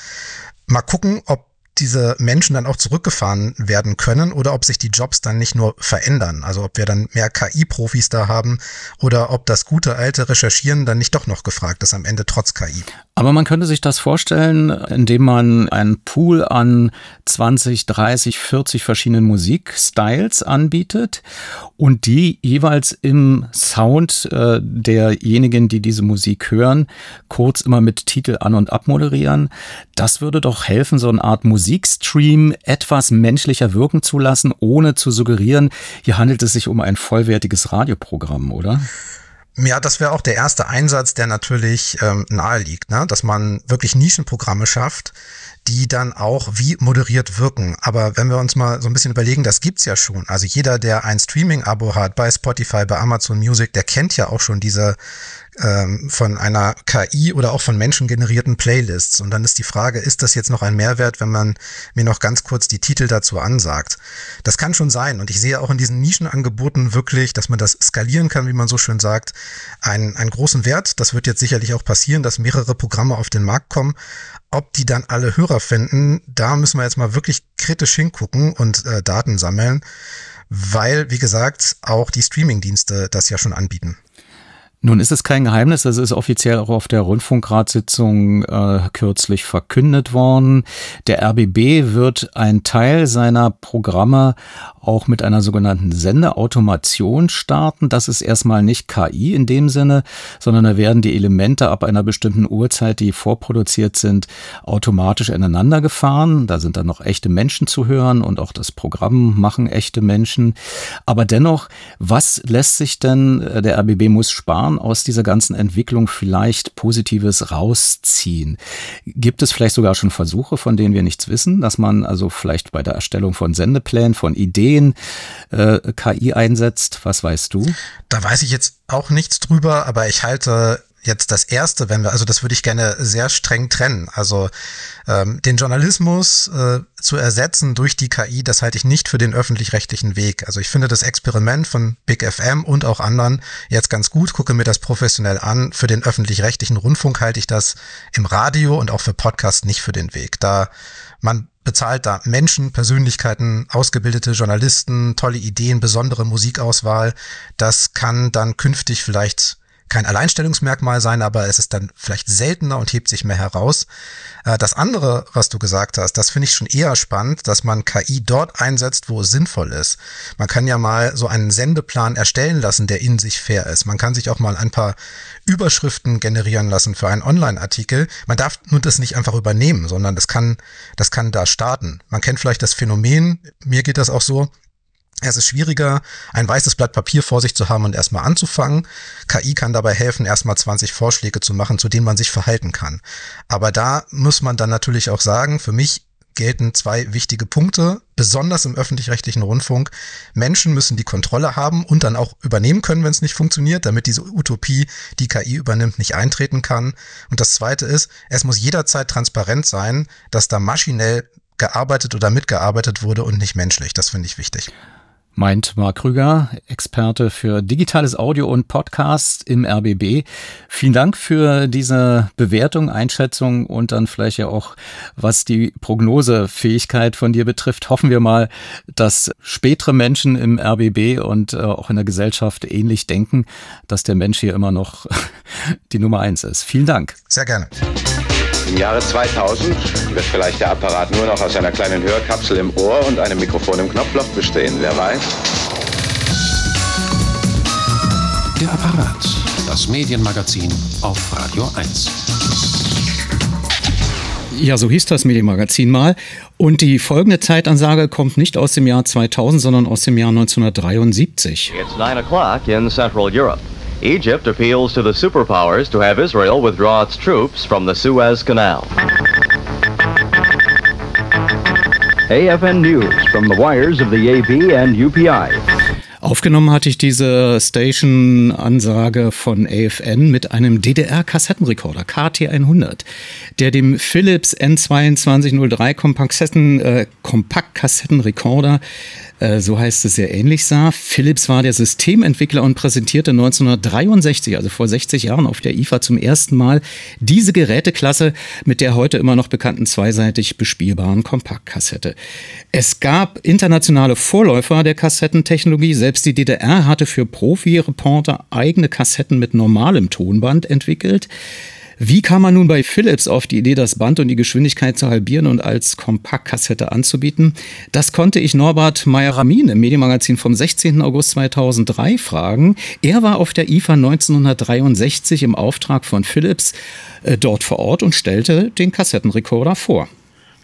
Mal gucken, ob diese Menschen dann auch zurückgefahren werden können oder ob sich die Jobs dann nicht nur verändern. Also ob wir dann mehr KI-Profis da haben oder ob das gute alte Recherchieren dann nicht doch noch gefragt ist am Ende trotz KI. Aber man könnte sich das vorstellen, indem man einen Pool an 20, 30, 40 verschiedenen Musikstyles anbietet und die jeweils im Sound äh, derjenigen, die diese Musik hören, kurz immer mit Titel an und abmoderieren. Das würde doch helfen, so eine Art Musik Musikstream etwas menschlicher wirken zu lassen, ohne zu suggerieren, hier handelt es sich um ein vollwertiges Radioprogramm, oder? Ja, das wäre auch der erste Einsatz, der natürlich ähm, nahe liegt, ne? dass man wirklich Nischenprogramme schafft, die dann auch wie moderiert wirken. Aber wenn wir uns mal so ein bisschen überlegen, das gibt's ja schon. Also jeder, der ein Streaming-Abo hat bei Spotify, bei Amazon Music, der kennt ja auch schon diese ähm, von einer KI oder auch von Menschen generierten Playlists. Und dann ist die Frage, ist das jetzt noch ein Mehrwert, wenn man mir noch ganz kurz die Titel dazu ansagt? Das kann schon sein. Und ich sehe auch in diesen Nischenangeboten wirklich, dass man das skalieren kann, wie man so schön sagt, einen, einen großen Wert. Das wird jetzt sicherlich auch passieren, dass mehrere Programme auf den Markt kommen. Ob die dann alle Hörer finden, da müssen wir jetzt mal wirklich kritisch hingucken und äh, Daten sammeln, weil, wie gesagt, auch die Streamingdienste das ja schon anbieten. Nun ist es kein Geheimnis, das ist offiziell auch auf der Rundfunkratssitzung äh, kürzlich verkündet worden. Der RBB wird einen Teil seiner Programme auch mit einer sogenannten Sendeautomation starten. Das ist erstmal nicht KI in dem Sinne, sondern da werden die Elemente ab einer bestimmten Uhrzeit, die vorproduziert sind, automatisch ineinander gefahren. Da sind dann noch echte Menschen zu hören und auch das Programm machen echte Menschen. Aber dennoch, was lässt sich denn, äh, der RBB muss sparen, aus dieser ganzen Entwicklung vielleicht Positives rausziehen? Gibt es vielleicht sogar schon Versuche, von denen wir nichts wissen, dass man also vielleicht bei der Erstellung von Sendeplänen, von Ideen, Ideen äh, KI einsetzt? Was weißt du? Da weiß ich jetzt auch nichts drüber, aber ich halte jetzt das erste, wenn wir, also das würde ich gerne sehr streng trennen. Also ähm, den Journalismus äh, zu ersetzen durch die KI, das halte ich nicht für den öffentlich-rechtlichen Weg. Also ich finde das Experiment von Big FM und auch anderen jetzt ganz gut, gucke mir das professionell an. Für den öffentlich-rechtlichen Rundfunk halte ich das im Radio und auch für Podcast nicht für den Weg. Da man bezahlt da Menschen, Persönlichkeiten, ausgebildete Journalisten, tolle Ideen, besondere Musikauswahl. Das kann dann künftig vielleicht kein Alleinstellungsmerkmal sein, aber es ist dann vielleicht seltener und hebt sich mehr heraus. Äh, das andere, was du gesagt hast, das finde ich schon eher spannend, dass man KI dort einsetzt, wo es sinnvoll ist. Man kann ja mal so einen Sendeplan erstellen lassen, der in sich fair ist. Man kann sich auch mal ein paar Überschriften generieren lassen für einen Online-Artikel. Man darf nur das nicht einfach übernehmen, sondern das kann, das kann da starten. Man kennt vielleicht das Phänomen, mir geht das auch so, es ist schwieriger, ein weißes Blatt Papier vor sich zu haben und erstmal anzufangen. KI kann dabei helfen, erstmal 20 Vorschläge zu machen, zu denen man sich verhalten kann. Aber da muss man dann natürlich auch sagen, für mich gelten zwei wichtige Punkte, besonders im öffentlich-rechtlichen Rundfunk. Menschen müssen die Kontrolle haben und dann auch übernehmen können, wenn es nicht funktioniert, damit diese Utopie, die KI übernimmt, nicht eintreten kann. Und das Zweite ist, es muss jederzeit transparent sein, dass da maschinell gearbeitet oder mitgearbeitet wurde und nicht menschlich. Das finde ich wichtig meint Marc Krüger, Experte für digitales Audio und Podcast im RBB. Vielen Dank für diese Bewertung, Einschätzung und dann vielleicht ja auch, was die Prognosefähigkeit von dir betrifft. Hoffen wir mal, dass spätere Menschen im RBB und äh, auch in der Gesellschaft ähnlich denken, dass der Mensch hier immer noch die Nummer eins ist. Vielen Dank. Sehr gerne. Im Jahre 2000 wird vielleicht der Apparat nur noch aus einer kleinen Hörkapsel im Ohr und einem Mikrofon im Knopfloch bestehen. Wer weiß? Der Apparat. Das Medienmagazin auf Radio 1. Ja, so hieß das Medienmagazin mal. Und die folgende Zeitansage kommt nicht aus dem Jahr 2000, sondern aus dem Jahr 1973. It's 9 o'clock in Central Europe. Egypt appeals to the superpowers to have Israel withdraw its troops from the Suez Canal. AFN News from the wires of the AB and UPI. Aufgenommen hatte ich diese Station-Ansage von AFN mit einem DDR-Kassettenrekorder KT100, der dem Philips N2203 Kompaktkassetten, äh, Kompaktkassettenrekorder äh, so heißt es sehr ähnlich sah. Philips war der Systementwickler und präsentierte 1963, also vor 60 Jahren auf der IFA zum ersten Mal diese Geräteklasse mit der heute immer noch bekannten zweiseitig bespielbaren Kompaktkassette. Es gab internationale Vorläufer der Kassettentechnologie. Selbst die DDR hatte für Profi-Reporter eigene Kassetten mit normalem Tonband entwickelt. Wie kam man nun bei Philips auf die Idee, das Band und die Geschwindigkeit zu halbieren und als Kompaktkassette anzubieten? Das konnte ich Norbert Meyer-Ramin im Medienmagazin vom 16. August 2003 fragen. Er war auf der IFA 1963 im Auftrag von Philips äh, dort vor Ort und stellte den Kassettenrekorder vor.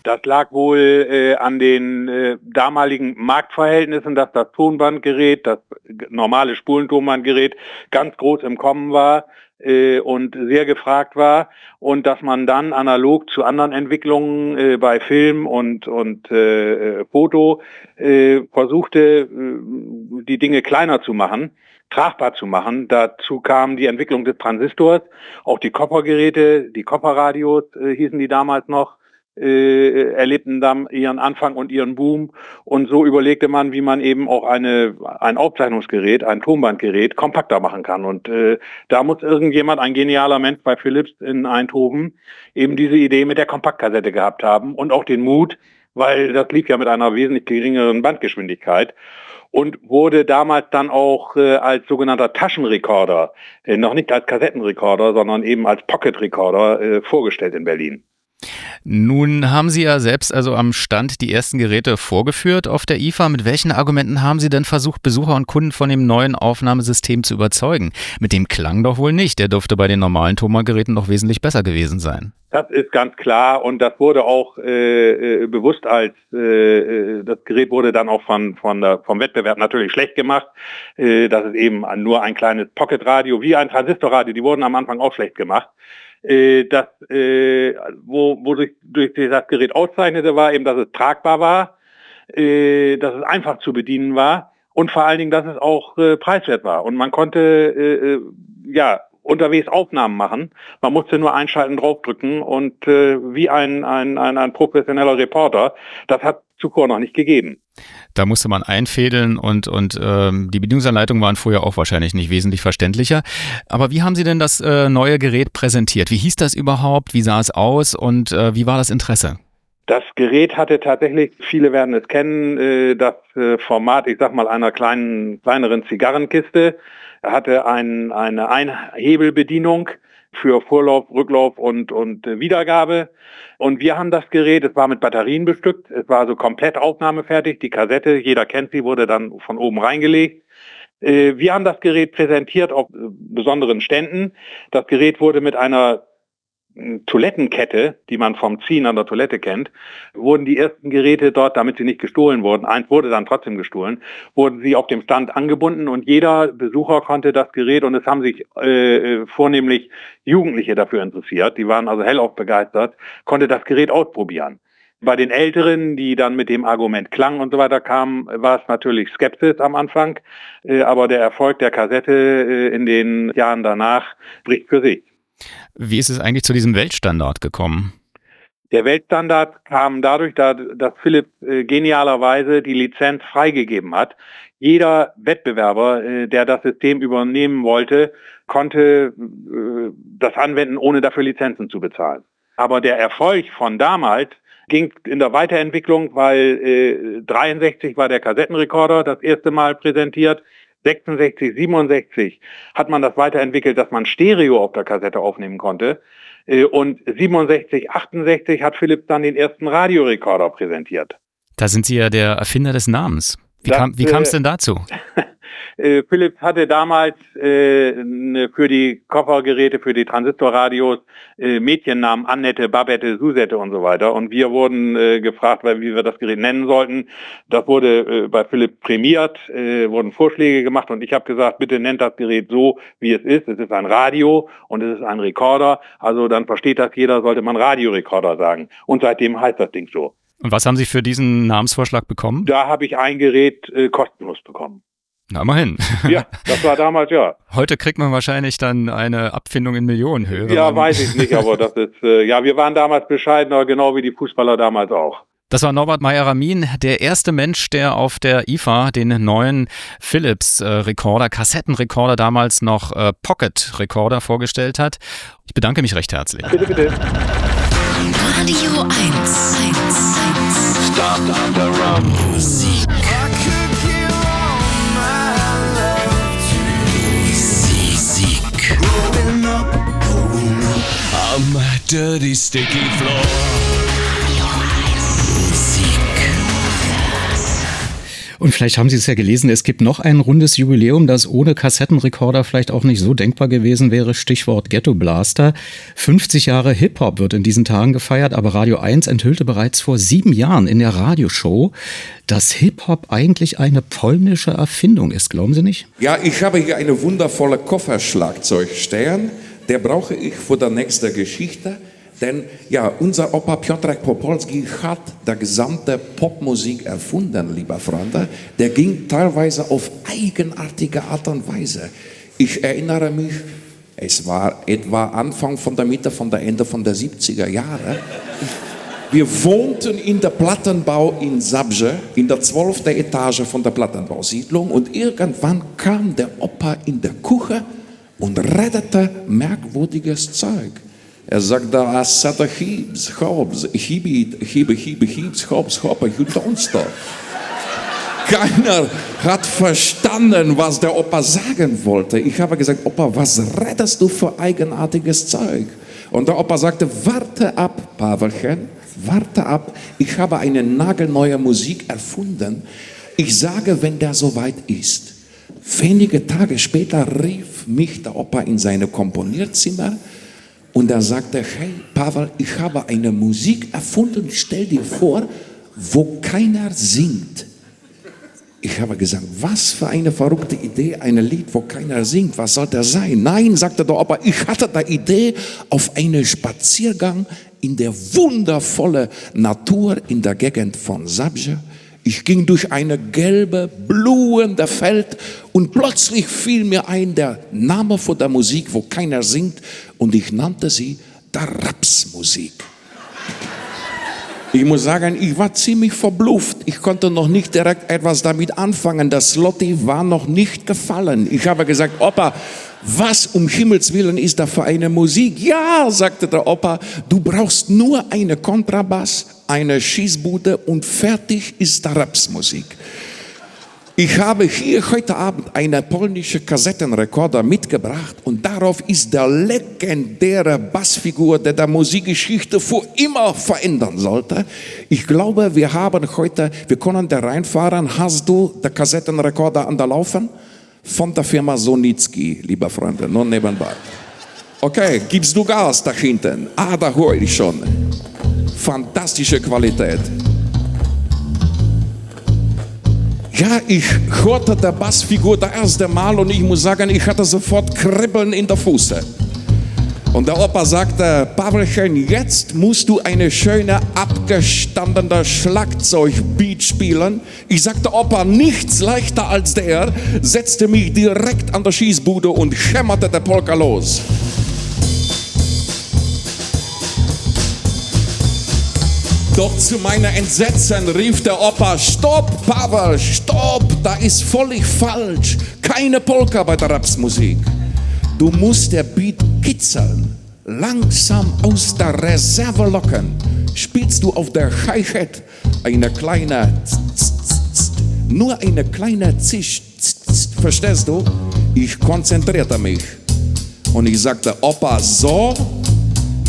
Das lag wohl äh, an den äh, damaligen Marktverhältnissen, dass das Tonbandgerät, das normale Spulentonbandgerät ganz groß im Kommen war äh, und sehr gefragt war. Und dass man dann analog zu anderen Entwicklungen äh, bei Film und, und äh, Foto äh, versuchte, äh, die Dinge kleiner zu machen tragbar zu machen. Dazu kam die Entwicklung des Transistors, auch die Koppergeräte, die Kopperradios hießen die damals noch, äh, erlebten dann ihren Anfang und ihren Boom. Und so überlegte man, wie man eben auch eine, ein Aufzeichnungsgerät, ein Tonbandgerät kompakter machen kann. Und äh, da muss irgendjemand, ein genialer Mensch bei Philips in Eindhoven, eben diese Idee mit der Kompaktkassette gehabt haben und auch den Mut, weil das lief ja mit einer wesentlich geringeren Bandgeschwindigkeit und wurde damals dann auch äh, als sogenannter Taschenrekorder, äh, noch nicht als Kassettenrekorder, sondern eben als Pocket-Recorder äh, vorgestellt in Berlin. Nun haben Sie ja selbst also am Stand die ersten Geräte vorgeführt auf der IFA. Mit welchen Argumenten haben Sie denn versucht, Besucher und Kunden von dem neuen Aufnahmesystem zu überzeugen? Mit dem klang doch wohl nicht. Der dürfte bei den normalen Thoma-Geräten noch wesentlich besser gewesen sein. Das ist ganz klar und das wurde auch äh, äh bewusst als äh, äh, das Gerät wurde dann auch von, von der, vom Wettbewerb natürlich schlecht gemacht. Äh, das ist eben nur ein kleines Pocket-Radio wie ein Transistorradio. Die wurden am Anfang auch schlecht gemacht äh, das, äh, wo, wo durch, durch das Gerät auszeichnete, war eben, dass es tragbar war, äh, dass es einfach zu bedienen war und vor allen Dingen, dass es auch äh, preiswert war. Und man konnte äh, äh ja unterwegs Aufnahmen machen. Man musste nur einschalten, draufdrücken und äh, wie ein, ein, ein, ein professioneller Reporter. Das hat zuvor noch nicht gegeben. Da musste man einfädeln und, und ähm, die Bedienungsanleitungen waren vorher auch wahrscheinlich nicht wesentlich verständlicher. Aber wie haben Sie denn das äh, neue Gerät präsentiert? Wie hieß das überhaupt? Wie sah es aus und äh, wie war das Interesse? Das Gerät hatte tatsächlich, viele werden es kennen, äh, das äh, Format, ich sag mal, einer kleinen, kleineren Zigarrenkiste, hatte ein, eine Einhebelbedienung für Vorlauf, Rücklauf und, und äh, Wiedergabe. Und wir haben das Gerät, es war mit Batterien bestückt, es war also komplett aufnahmefertig. Die Kassette, jeder kennt sie, wurde dann von oben reingelegt. Äh, wir haben das Gerät präsentiert auf äh, besonderen Ständen. Das Gerät wurde mit einer Toilettenkette, die man vom Ziehen an der Toilette kennt, wurden die ersten Geräte dort, damit sie nicht gestohlen wurden, eins wurde dann trotzdem gestohlen, wurden sie auf dem Stand angebunden und jeder Besucher konnte das Gerät und es haben sich äh, vornehmlich Jugendliche dafür interessiert, die waren also hellauf begeistert, konnte das Gerät ausprobieren. Bei den Älteren, die dann mit dem Argument Klang und so weiter kamen, war es natürlich Skepsis am Anfang, äh, aber der Erfolg der Kassette äh, in den Jahren danach spricht für sich. Wie ist es eigentlich zu diesem Weltstandard gekommen? Der Weltstandard kam dadurch, dass Philipp äh, genialerweise die Lizenz freigegeben hat. Jeder Wettbewerber, äh, der das System übernehmen wollte, konnte äh, das anwenden, ohne dafür Lizenzen zu bezahlen. Aber der Erfolg von damals ging in der Weiterentwicklung, weil äh, 63 war der Kassettenrekorder das erste Mal präsentiert. 66, 67 hat man das weiterentwickelt, dass man Stereo auf der Kassette aufnehmen konnte. Äh, und 67, 68 hat Philips dann den ersten Radiorekorder präsentiert. Da sind Sie ja der Erfinder des Namens. Wie kam es denn dazu? Äh, Philips hatte damals äh, ne, für die Koffergeräte, für die Transistorradios äh, Mädchennamen Annette, Babette, Susette und so weiter. Und wir wurden äh, gefragt, weil, wie wir das Gerät nennen sollten. Das wurde äh, bei Philips prämiert, äh, wurden Vorschläge gemacht und ich habe gesagt, bitte nennt das Gerät so, wie es ist. Es ist ein Radio und es ist ein Rekorder. Also dann versteht das jeder, sollte man Radiorekorder sagen. Und seitdem heißt das Ding so. Und was haben Sie für diesen Namensvorschlag bekommen? Da habe ich ein Gerät äh, kostenlos bekommen. Na, immerhin. Ja, das war damals ja. Heute kriegt man wahrscheinlich dann eine Abfindung in Millionenhöhe. Ja, weiß ich nicht, aber das ist, äh, ja, wir waren damals bescheidener, genau wie die Fußballer damals auch. Das war Norbert Meyer-Ramin, der erste Mensch, der auf der IFA den neuen Philips-Rekorder, Kassettenrekorder, damals noch äh, Pocket-Rekorder vorgestellt hat. Ich bedanke mich recht herzlich. Bitte, bitte. Radio 1. 1. 1. Stop the run. Musik. Dirty, sticky floor. Und vielleicht haben Sie es ja gelesen, es gibt noch ein rundes Jubiläum, das ohne Kassettenrekorder vielleicht auch nicht so denkbar gewesen wäre. Stichwort Ghetto Blaster. 50 Jahre Hip-Hop wird in diesen Tagen gefeiert, aber Radio 1 enthüllte bereits vor sieben Jahren in der Radioshow, dass Hip-Hop eigentlich eine polnische Erfindung ist. Glauben Sie nicht? Ja, ich habe hier eine wundervolle Kofferschlagzeug stehen. Der brauche ich für die nächste Geschichte. Denn ja, unser Opa Piotrek Popolski hat die gesamte Popmusik erfunden, lieber Freunde. Der ging teilweise auf eigenartige Art und Weise. Ich erinnere mich, es war etwa Anfang von der Mitte von der Ende von der 70er Jahre. Wir wohnten in der Plattenbau in Sabje, in der 12. Etage von der Plattenbausiedlung und irgendwann kam der Opa in der Küche und rettete merkwürdiges Zeug. Er sagte, as sata hibs, hobs, hibit, hibe, hibe, hibs, hobs, hopper, you don't stop. Keiner hat verstanden, was der Opa sagen wollte. Ich habe gesagt, Opa, was rettest du für eigenartiges Zeug? Und der Opa sagte, warte ab, Pavelchen, warte ab. Ich habe eine nagelneue Musik erfunden. Ich sage, wenn der soweit ist. Wenige Tage später rief mich der Opa in seine Komponierzimmer und er sagte, hey Pavel, ich habe eine Musik erfunden, stell dir vor, wo keiner singt. Ich habe gesagt, was für eine verrückte Idee, ein Lied, wo keiner singt, was soll das sein? Nein, sagte der Opa, ich hatte die Idee auf einen Spaziergang in der wundervollen Natur in der Gegend von Sabje. Ich ging durch eine gelbe, blühende Feld und plötzlich fiel mir ein der Name von der Musik, wo keiner singt und ich nannte sie der Rapsmusik. Ich muss sagen, ich war ziemlich verblüfft. Ich konnte noch nicht direkt etwas damit anfangen. Das Lotti war noch nicht gefallen. Ich habe gesagt, Opa, was um Himmels Willen ist da für eine Musik? Ja, sagte der Opa, du brauchst nur eine Kontrabass, eine Schießbude und fertig ist Rapsmusik. Ich habe hier heute Abend eine polnische Kassettenrekorder mitgebracht und darauf ist der legendäre Bassfigur, der der Musikgeschichte für immer verändern sollte. Ich glaube, wir haben heute, wir können da reinfahren. Hast du den Kassettenrekorder an der Laufen? Von der Firma Sonitzki, lieber Freunde, nur nebenbei. Okay, gibst du Gas da hinten? Ah, da höre ich schon. Fantastische Qualität. Ja, ich hörte der Bassfigur das erste Mal und ich muss sagen, ich hatte sofort Kribbeln in der Fuße. Und der Opa sagte, Pavelchen, jetzt musst du eine schöne, abgestandene Schlagzeugbeat spielen. Ich sagte, Opa, nichts leichter als der, setzte mich direkt an der Schießbude und hämmerte der Polka los. Doch zu meiner Entsetzen rief der Opa, Stopp, Pavel, stopp, da ist völlig falsch. Keine Polka bei der Rapsmusik. Du musst der Beat kitzeln, langsam aus der Reserve locken. Spielst du auf der Hi-Hat eine kleine, nur eine kleine Zisch, verstehst du? Ich konzentrierte mich und ich sagte, Opa, so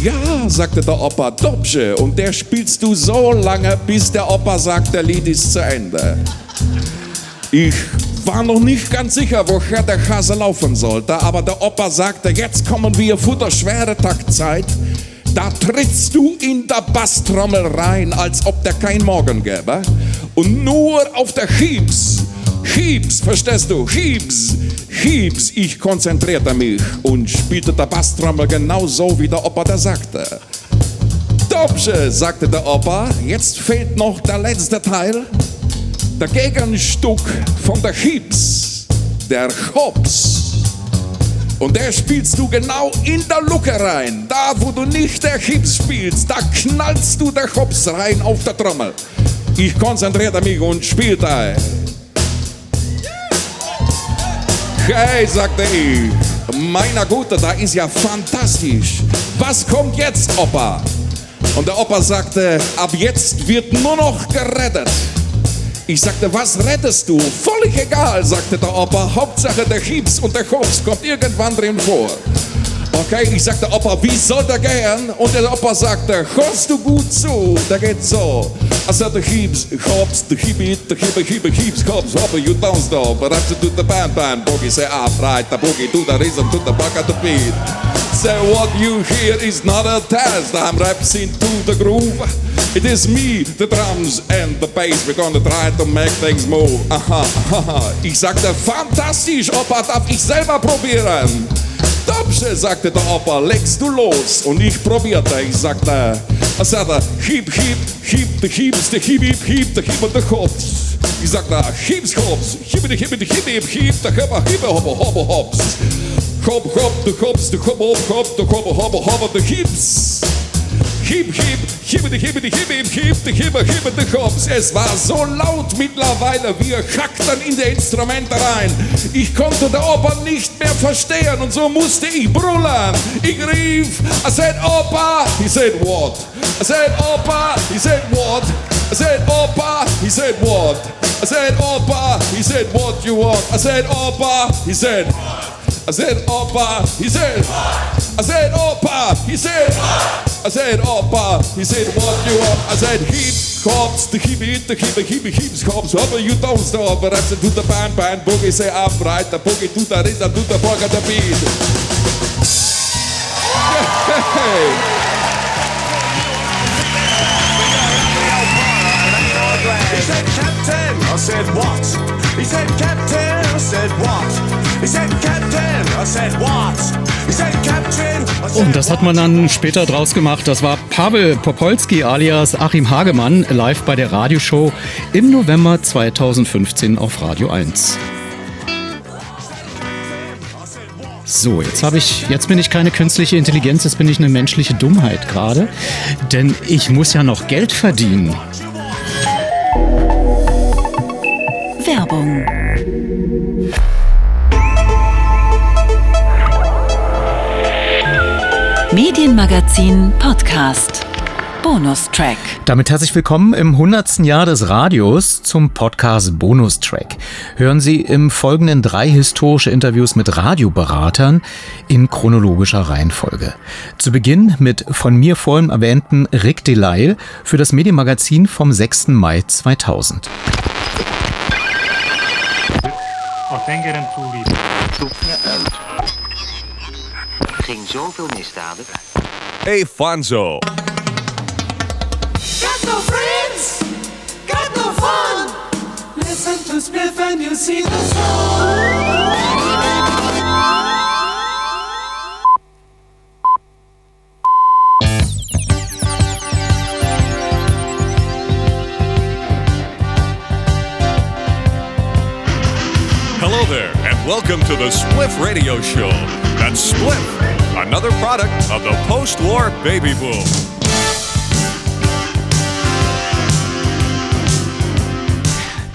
ja, sagte der Opa, Dobsche. Und der spielst du so lange, bis der Opa sagt, der Lied ist zu Ende. Ich war noch nicht ganz sicher, woher der Hase laufen sollte, aber der Opa sagte, jetzt kommen wir vor der schwere Taktzeit. Da trittst du in der Basstrommel rein, als ob der kein Morgen gäbe. Und nur auf der Chiebs, Chiebs, verstehst du? Chiebs, Chiebs. Ich konzentrierte mich und spielte der Basstrommel genauso, wie der Opa das sagte. Dobsche, sagte der Opa, jetzt fehlt noch der letzte Teil. Der Gegenstück von der Chiebs, der Hops. Und der spielst du genau in der Lucke rein. Da, wo du nicht der Chips spielst, da knallst du der Hops rein auf der Trommel. Ich konzentrierte mich und spielte. Hey, sagte ich, meiner Gute, da ist ja fantastisch. Was kommt jetzt, Opa? Und der Opa sagte, ab jetzt wird nur noch gerettet. Ich sagte, was rettest du? Völlig egal, sagte der Opa. Hauptsache der Chips und der Hops kommt irgendwann drin vor. Okay, ich sagte, Opa, wie soll der gehen? Und der Opa sagte, hörst du gut zu? Der geht so. I said the heaps, hops, the heap it, the heap heap heaps, hops, hop, you don't stop. But after do the band band boogie, say up right, the boogie, do the rhythm, to the back of the beat. Say what you hear is not a test. I'm rapping to the groove. It is me, the drums and the bass. We're gonna try to make things move. Aha, aha. Ich sagte, fantastisch, Opa, darf ich selber probieren? Dobrze, sagte der Opa, legst du los. Und ich probierte, ich sagte, er sagte, hip, hip, hip, the hips, the hip, hip, hip, the hip und the hops. Ich sagte, hips, hops, hip, the hip, hip, hip, hip, the hip, hip, hop, hop, hops. Hop, hop, the hops, the hop, hop, hop, the hop, hop, hop, the hips. Hip, hip, hip, hip, hip, die hibbe, hibbe, die Hops. Es war so laut mittlerweile, wir hackten in die Instrumente rein. Ich konnte der Opa nicht mehr verstehen und so musste ich brüllen. Ich rief, I said, Opa, he said, what? I said, Opa, he said, what? I said, Opa, he said, what? I said, Opa, he said, what you want? I said, Opa, he said, I said, Opa, he said, I said, Opa, he said, I said, Opa, he said, what you want? I said, heap, cops, the heap, the heap, the heap, heaps, cops, hopper, you don't stop, but I said, do the band, band, boogie, say upright, the boogie, do the rhythm, do the bug, the beat. What? He said, Captain, I said, what? He said, Captain, I said, what? He said, Captain, Und das hat man dann später draus gemacht. Das war Pavel Popolski alias Achim Hagemann live bei der Radioshow im November 2015 auf Radio 1. So, jetzt habe ich, jetzt bin ich keine künstliche Intelligenz, jetzt bin ich eine menschliche Dummheit gerade, denn ich muss ja noch Geld verdienen. Medienmagazin Podcast. Bonustrack. Damit herzlich willkommen im 100. Jahr des Radios zum Podcast Bonustrack. Hören Sie im Folgenden drei historische Interviews mit Radioberatern in chronologischer Reihenfolge. Zu Beginn mit von mir vorhin erwähnten Rick Delisle für das Medienmagazin vom 6. Mai 2000. Wat denk je aan toeliefde? Ging zoveel misdaden. Hey Fanzo. Got no friends, got no fun. Listen to Spiff and you see the sun. Hello there, and welcome to the Spliff Radio Show. That's Spliff, another product of the post war baby boom.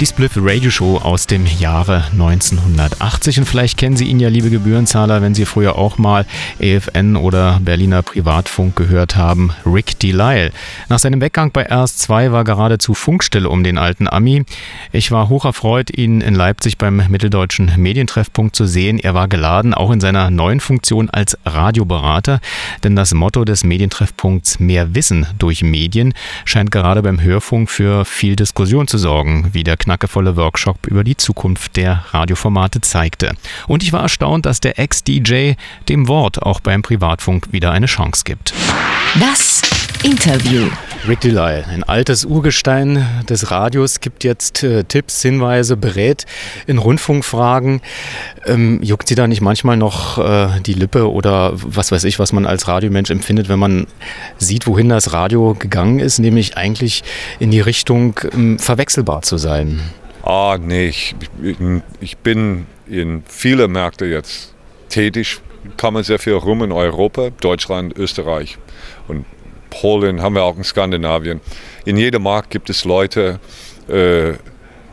Die Spliff Radio Show aus dem Jahre 1980. Und vielleicht kennen Sie ihn ja, liebe Gebührenzahler, wenn Sie früher auch mal EFN oder Berliner Privatfunk gehört haben. Rick Delisle. Nach seinem Weggang bei RS2 war geradezu Funkstille um den alten Ami. Ich war hocherfreut, ihn in Leipzig beim Mitteldeutschen Medientreffpunkt zu sehen. Er war geladen, auch in seiner neuen Funktion als Radioberater. Denn das Motto des Medientreffpunkts Mehr Wissen durch Medien scheint gerade beim Hörfunk für viel Diskussion zu sorgen, wie der knackevolle Workshop über die Zukunft der Radioformate zeigte. Und ich war erstaunt, dass der Ex-DJ dem Wort auch beim Privatfunk wieder eine Chance gibt. Das Interview. Rick Delisle, ein altes Urgestein des Radios, gibt jetzt äh, Tipps, Hinweise, berät in Rundfunkfragen. Ähm, juckt Sie da nicht manchmal noch äh, die Lippe oder was weiß ich, was man als Radiomensch empfindet, wenn man sieht, wohin das Radio gegangen ist, nämlich eigentlich in die Richtung, ähm, verwechselbar zu sein? Ah, nee, ich, ich, ich bin in viele Märkte jetzt tätig, komme sehr viel rum in Europa, Deutschland, Österreich und Polen haben wir auch in Skandinavien. In jedem Markt gibt es Leute, äh,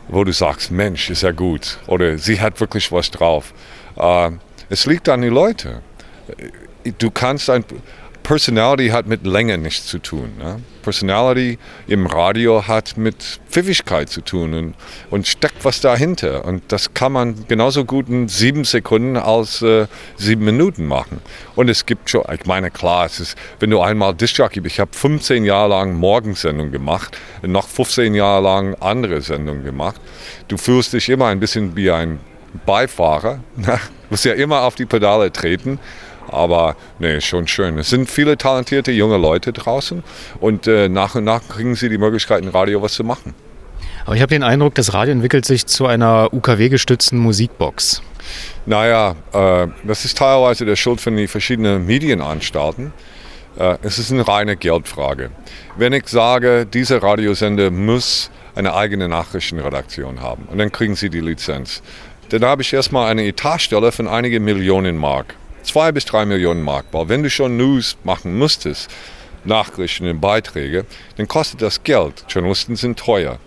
wo du sagst, Mensch, ist ja gut. Oder sie hat wirklich was drauf. Äh, es liegt an den Leuten. Du kannst ein, Personality hat mit Länge nichts zu tun. Ne? Personality im Radio hat mit Pfiffigkeit zu tun und, und steckt was dahinter. Und das kann man genauso gut in sieben Sekunden als äh, sieben Minuten machen. Und es gibt schon, ich meine, klar, es ist, wenn du einmal Disc-Jockey bist, ich habe 15 Jahre lang Morgensendung gemacht, noch 15 Jahre lang andere Sendungen gemacht. Du fühlst dich immer ein bisschen wie ein Beifahrer, du musst ja immer auf die Pedale treten. Aber nee, schon schön. Es sind viele talentierte junge Leute draußen und äh, nach und nach kriegen sie die Möglichkeit, im Radio was zu machen. Aber ich habe den Eindruck, das Radio entwickelt sich zu einer UKW-gestützten Musikbox. Naja, äh, das ist teilweise der Schuld von den verschiedenen Medienanstalten. Äh, es ist eine reine Geldfrage. Wenn ich sage, dieser Radiosender muss eine eigene Nachrichtenredaktion haben und dann kriegen sie die Lizenz, dann habe ich erstmal eine Etatstelle von einigen Millionen Mark zwei bis drei Millionen Mark. Weil wenn du schon News machen musstest, Nachrichten und Beiträge, dann kostet das Geld. Journalisten sind teuer.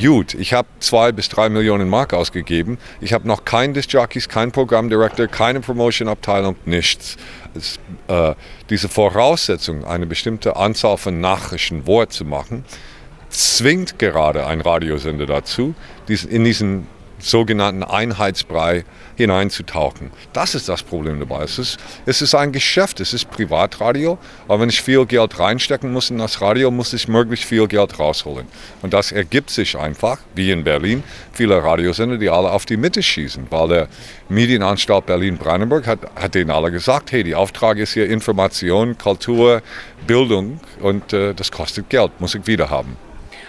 Gut, ich habe zwei bis drei Millionen Mark ausgegeben. Ich habe noch keinen Disc-Jockeys, keinen Programmdirektor, keine Promotion-Abteilung, nichts. Es, äh, diese Voraussetzung, eine bestimmte Anzahl von Nachrichten Wort zu machen, zwingt gerade ein Radiosender dazu, in diesen sogenannten Einheitsbrei hineinzutauchen. Das ist das Problem dabei. Es ist, es ist ein Geschäft, es ist Privatradio, aber wenn ich viel Geld reinstecken muss in das Radio, muss ich möglichst viel Geld rausholen. Und das ergibt sich einfach, wie in Berlin, viele Radiosender, die alle auf die Mitte schießen, weil der Medienanstalt Berlin-Brandenburg hat, hat denen alle gesagt, hey, die Auftrag ist hier Information, Kultur, Bildung und äh, das kostet Geld, muss ich wieder haben.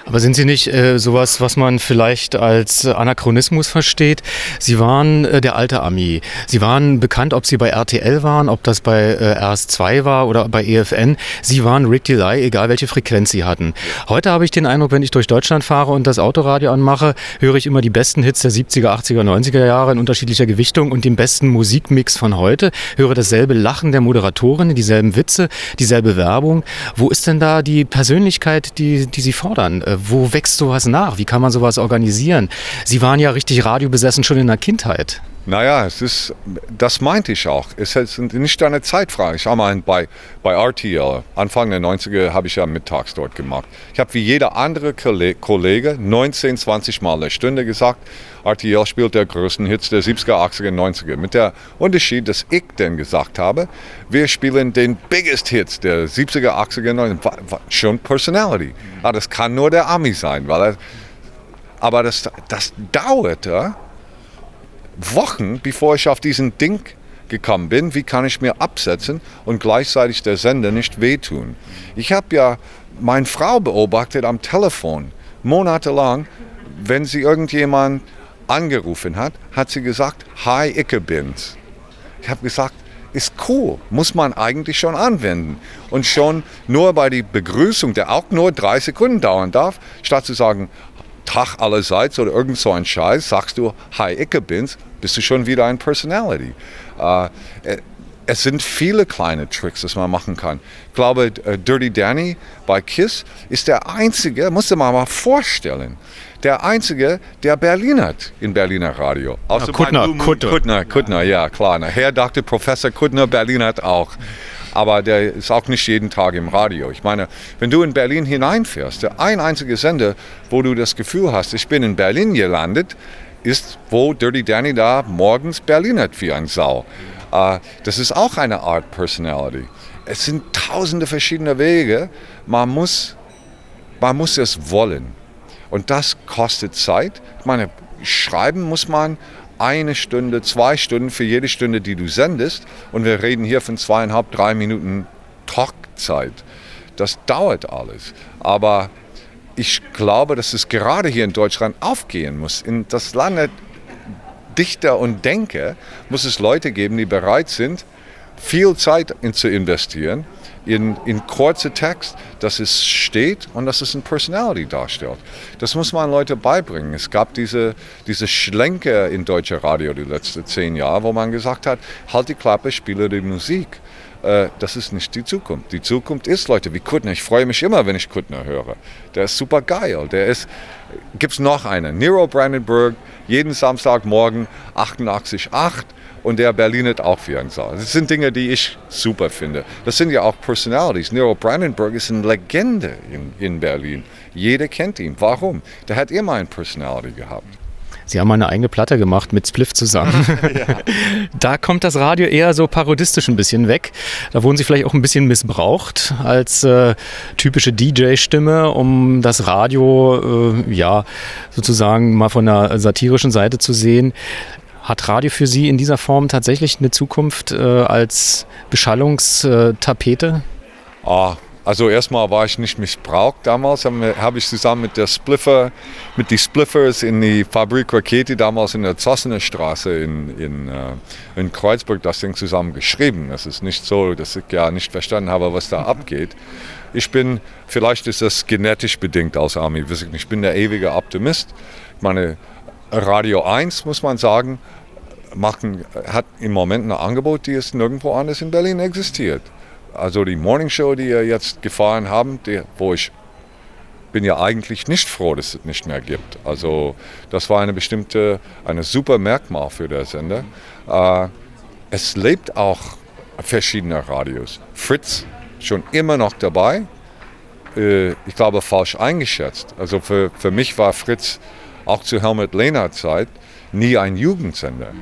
Aber sind Sie nicht äh, sowas, was man vielleicht als Anachronismus versteht? Sie waren äh, der alte Ami. Sie waren bekannt, ob Sie bei RTL waren, ob das bei äh, RS2 war oder bei EFN. Sie waren Rick Delay, egal welche Frequenz Sie hatten. Heute habe ich den Eindruck, wenn ich durch Deutschland fahre und das Autoradio anmache, höre ich immer die besten Hits der 70er, 80er, 90er Jahre in unterschiedlicher Gewichtung und den besten Musikmix von heute. Höre dasselbe Lachen der Moderatorin, dieselben Witze, dieselbe Werbung. Wo ist denn da die Persönlichkeit, die, die Sie fordern? Wo wächst sowas nach? Wie kann man sowas organisieren? Sie waren ja richtig radiobesessen schon in der Kindheit. Naja, es ist, das meinte ich auch. Es ist nicht eine Zeitfrage. Ich habe mal bei, bei RTL, Anfang der 90er, habe ich ja mittags dort gemacht. Ich habe wie jeder andere Kollege 19, 20 Mal eine Stunde gesagt, RTL spielt der größten Hits der 70er, 80er, 90er. Mit der Unterschied, dass ich dann gesagt habe, wir spielen den biggest Hits der 70er, 80er, 90er. Schon Personality. Aber ah, das kann nur der Ami sein. Weil er, aber das, das dauerte Wochen, bevor ich auf diesen Ding gekommen bin, wie kann ich mir absetzen und gleichzeitig der Sender nicht wehtun. Ich habe ja meine Frau beobachtet am Telefon, monatelang, wenn sie irgendjemand angerufen hat, hat sie gesagt, hi, ich bin's. Ich habe gesagt, ist cool, muss man eigentlich schon anwenden. Und schon nur bei der Begrüßung, der auch nur drei Sekunden dauern darf, statt zu sagen, Tag allerseits oder irgend so ein Scheiß, sagst du, hi, ich bin's, bist du schon wieder ein Personality. Äh, es sind viele kleine Tricks, die man machen kann. Ich glaube, äh, Dirty Danny bei Kiss ist der einzige, musst du mal, mal vorstellen, der einzige, der Berlin hat in Berliner Radio. Außer ja, Kuttner, Kuttner. Kuttner, Kuttner, ja klar. Herr Dr. Professor Kuttner, Berlin hat auch aber der ist auch nicht jeden Tag im Radio. Ich meine, wenn du in Berlin hineinfährst, der ein einziger Sender, wo du das Gefühl hast, ich bin in Berlin gelandet, ist, wo Dirty Danny da morgens Berlin hat wie ein Sau. Uh, das ist auch eine Art Personality. Es sind tausende verschiedene Wege. Man muss, man muss es wollen. Und das kostet Zeit. Ich meine, schreiben muss man eine Stunde, zwei Stunden für jede Stunde, die du sendest. Und wir reden hier von zweieinhalb, drei Minuten Talkzeit. Das dauert alles. Aber ich glaube, dass es gerade hier in Deutschland aufgehen muss. In das Land Dichter und Denker muss es Leute geben, die bereit sind, viel Zeit zu investieren in, in kurze Text, dass es steht und dass es eine Personality darstellt. Das muss man Leute beibringen. Es gab diese, diese Schlenke in deutscher Radio die letzten zehn Jahre, wo man gesagt hat, halt die Klappe, spiele die Musik. Äh, das ist nicht die Zukunft. Die Zukunft ist Leute wie Kuttner. Ich freue mich immer, wenn ich Kuttner höre. Der ist super geil. Der ist, gibt es noch einen, Nero Brandenburg, jeden Samstagmorgen 88,8 und der Berlinert auch wie ein Sau. Das sind Dinge, die ich super finde. Das sind ja auch Personalities. Nero Brandenburg ist eine Legende in, in Berlin. Jeder kennt ihn. Warum? Der hat immer eine Personality gehabt. Sie haben mal eine eigene Platte gemacht mit Spliff zusammen. ja. Da kommt das Radio eher so parodistisch ein bisschen weg. Da wurden Sie vielleicht auch ein bisschen missbraucht als äh, typische DJ-Stimme, um das Radio äh, ja sozusagen mal von der satirischen Seite zu sehen. Hat Radio für Sie in dieser Form tatsächlich eine Zukunft äh, als Beschallungstapete? Ah, also erstmal war ich nicht missbraucht damals, habe hab ich zusammen mit der Spliffer, mit die Spliffers in die Fabrik Rakete damals in der Zossener Straße in, in, äh, in Kreuzburg das Ding zusammen geschrieben. Das ist nicht so, dass ich ja nicht verstanden habe, was da abgeht. Ich bin, vielleicht ist das genetisch bedingt als Army, ich bin der ewige Optimist. Meine Radio 1, muss man sagen, machen, hat im Moment ein Angebot, die es nirgendwo anders in Berlin existiert. Also die Morning Show, die ihr jetzt gefahren habt, die, wo ich bin ja eigentlich nicht froh, dass es nicht mehr gibt. Also das war eine bestimmte, eine super Merkmal für den Sender. Äh, es lebt auch verschiedene Radios. Fritz schon immer noch dabei. Äh, ich glaube falsch eingeschätzt. Also für, für mich war Fritz auch zu Helmut Lehner Zeit nie ein Jugendsender.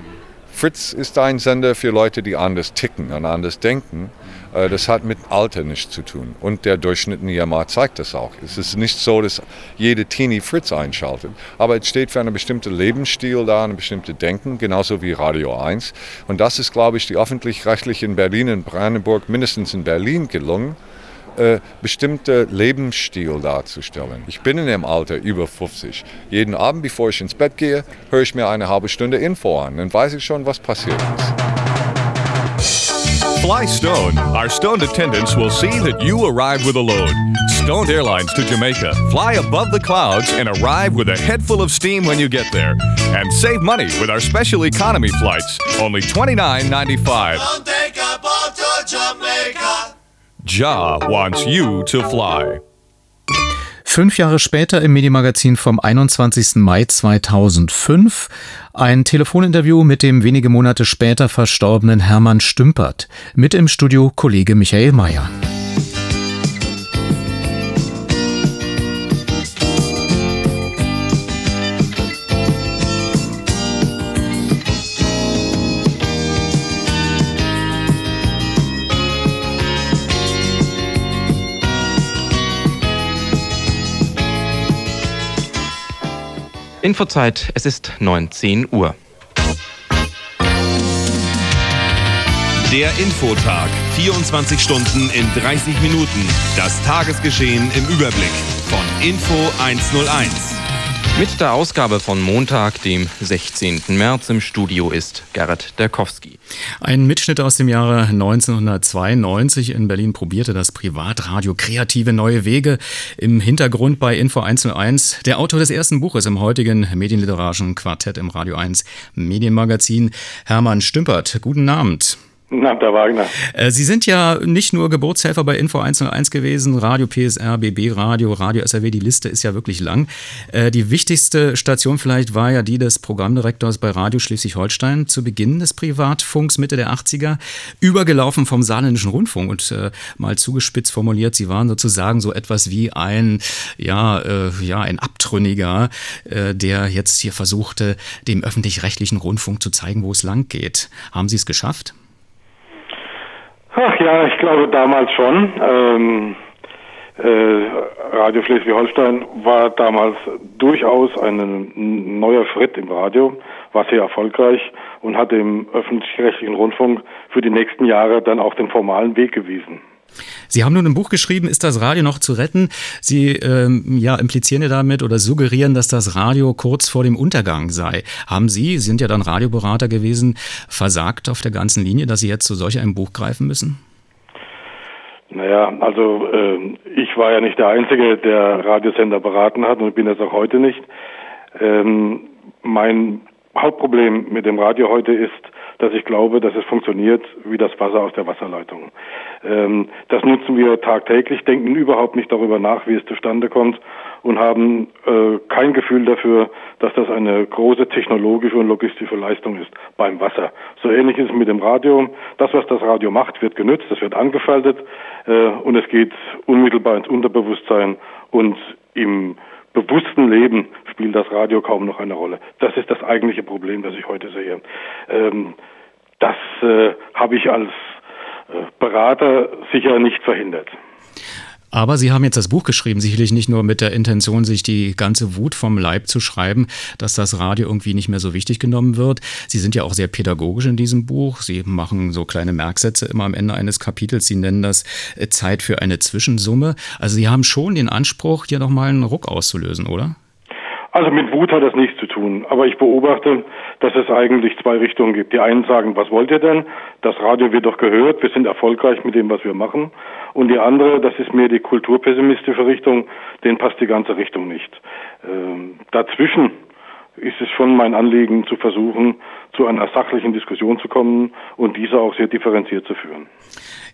Fritz ist ein Sender für Leute, die anders ticken und anders denken. Äh, das hat mit Alter nichts zu tun. Und der Durchschnitt in Jahr zeigt das auch. Es ist nicht so, dass jede Teenie Fritz einschaltet. Aber es steht für einen bestimmten Lebensstil da, ein bestimmtes Denken, genauso wie Radio 1. Und das ist, glaube ich, die öffentlich-rechtliche in Berlin und Brandenburg, mindestens in Berlin gelungen äh, bestimmte Lebensstil darzustellen. Ich bin in dem Alter über 50. Jeden Abend, bevor ich ins Bett gehe, höre ich mir eine halbe Stunde Info an. Dann weiß ich schon, was passiert ist. Fly Stone. Our stoned attendants will see that you arrive with a load. Stoned Airlines to Jamaica. Fly above the clouds and arrive with a head full of steam when you get there. And save money with our special economy flights. Only $29.95. Don't take a boat to Jamaica. Ja wants you to fly. Fünf Jahre später im Medienmagazin vom 21. Mai 2005 ein Telefoninterview mit dem wenige Monate später verstorbenen Hermann Stümpert. Mit im Studio Kollege Michael Mayer. Infozeit, es ist 19 Uhr. Der Infotag. 24 Stunden in 30 Minuten. Das Tagesgeschehen im Überblick. Von Info 101. Mit der Ausgabe von Montag, dem 16. März im Studio ist Gerrit Derkowski. Ein Mitschnitt aus dem Jahre 1992 in Berlin probierte das Privatradio kreative neue Wege. Im Hintergrund bei Info 101 der Autor des ersten Buches im heutigen medienliterarischen Quartett im Radio 1 Medienmagazin, Hermann Stümpert. Guten Abend. Na, der Wagner. Äh, Sie sind ja nicht nur Geburtshelfer bei Info 101 gewesen, Radio PSR, BB Radio, Radio SRW, die Liste ist ja wirklich lang. Äh, die wichtigste Station vielleicht war ja die des Programmdirektors bei Radio Schleswig-Holstein zu Beginn des Privatfunks Mitte der 80er, übergelaufen vom Saarländischen Rundfunk und äh, mal zugespitzt formuliert, Sie waren sozusagen so etwas wie ein, ja, ja, ein Abtrünniger, der jetzt hier versuchte, dem öffentlich-rechtlichen Rundfunk zu zeigen, wo es lang geht. Haben Sie es geschafft? Ach ja, ich glaube damals schon. Ähm, äh, Radio Schleswig-Holstein war damals durchaus ein neuer Schritt im Radio, war sehr erfolgreich und hat dem öffentlich-rechtlichen Rundfunk für die nächsten Jahre dann auch den formalen Weg gewiesen. Sie haben nun ein Buch geschrieben, ist das Radio noch zu retten? Sie ähm, ja, implizieren ja damit oder suggerieren, dass das Radio kurz vor dem Untergang sei. Haben Sie, Sie sind ja dann Radioberater gewesen, versagt auf der ganzen Linie, dass Sie jetzt zu solch einem Buch greifen müssen? Naja, also äh, ich war ja nicht der Einzige, der Radiosender beraten hat und bin das auch heute nicht. Ähm, mein Hauptproblem mit dem Radio heute ist, dass ich glaube, dass es funktioniert wie das Wasser aus der Wasserleitung. Ähm, das nutzen wir tagtäglich, denken überhaupt nicht darüber nach, wie es zustande kommt und haben äh, kein Gefühl dafür, dass das eine große technologische und logistische Leistung ist beim Wasser. So ähnlich ist es mit dem Radio. Das, was das Radio macht, wird genützt, es wird angeschaltet äh, und es geht unmittelbar ins Unterbewusstsein und im bewussten Leben spielt das Radio kaum noch eine Rolle. Das ist das eigentliche Problem, das ich heute sehe. Ähm, das äh, habe ich als äh, Berater sicher nicht verhindert. Aber Sie haben jetzt das Buch geschrieben, sicherlich nicht nur mit der Intention, sich die ganze Wut vom Leib zu schreiben, dass das Radio irgendwie nicht mehr so wichtig genommen wird. Sie sind ja auch sehr pädagogisch in diesem Buch. Sie machen so kleine Merksätze immer am Ende eines Kapitels. Sie nennen das äh, Zeit für eine Zwischensumme. Also Sie haben schon den Anspruch, hier nochmal einen Ruck auszulösen, oder? Also mit Wut hat das nichts zu tun. Aber ich beobachte, dass es eigentlich zwei Richtungen gibt. Die einen sagen, was wollt ihr denn? Das Radio wird doch gehört, wir sind erfolgreich mit dem, was wir machen. Und die andere, das ist mehr die kulturpessimistische Richtung, denen passt die ganze Richtung nicht. Ähm, dazwischen ist es schon mein Anliegen zu versuchen, zu einer sachlichen Diskussion zu kommen und diese auch sehr differenziert zu führen.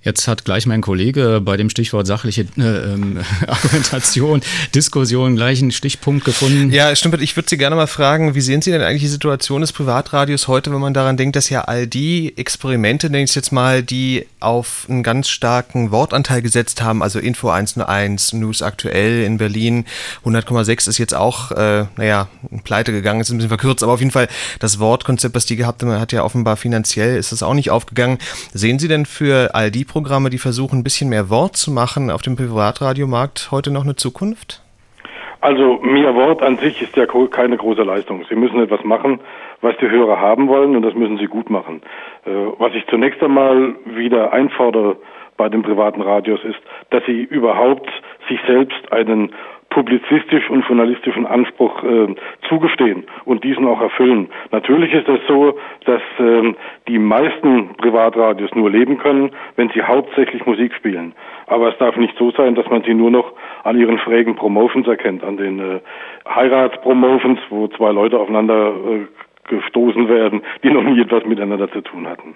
Jetzt hat gleich mein Kollege bei dem Stichwort sachliche äh, ähm, Argumentation, Diskussion gleich einen Stichpunkt gefunden. Ja, stimmt. Ich würde Sie gerne mal fragen, wie sehen Sie denn eigentlich die Situation des Privatradios heute, wenn man daran denkt, dass ja all die Experimente, nenne ich es jetzt mal, die auf einen ganz starken Wortanteil gesetzt haben, also Info 101, News aktuell in Berlin, 100,6 ist jetzt auch, äh, naja, pleite gegangen, ist ein bisschen verkürzt, aber auf jeden Fall das Wortkonzept, was die gehabt haben, hat ja offenbar finanziell, ist das auch nicht aufgegangen. Sehen Sie denn für all die Programme, die versuchen, ein bisschen mehr Wort zu machen auf dem Privatradiomarkt, heute noch eine Zukunft? Also mehr Wort an sich ist ja keine große Leistung. Sie müssen etwas machen, was die Hörer haben wollen und das müssen sie gut machen. Äh, was ich zunächst einmal wieder einfordere bei den privaten Radios ist, dass sie überhaupt sich selbst einen publizistisch und journalistischen Anspruch äh, zugestehen und diesen auch erfüllen. Natürlich ist es so, dass äh, die meisten Privatradios nur leben können, wenn sie hauptsächlich Musik spielen. Aber es darf nicht so sein, dass man sie nur noch an ihren schrägen Promotions erkennt, an den äh, Heiratspromotions, wo zwei Leute aufeinander äh, gestoßen werden, die noch nie etwas miteinander zu tun hatten.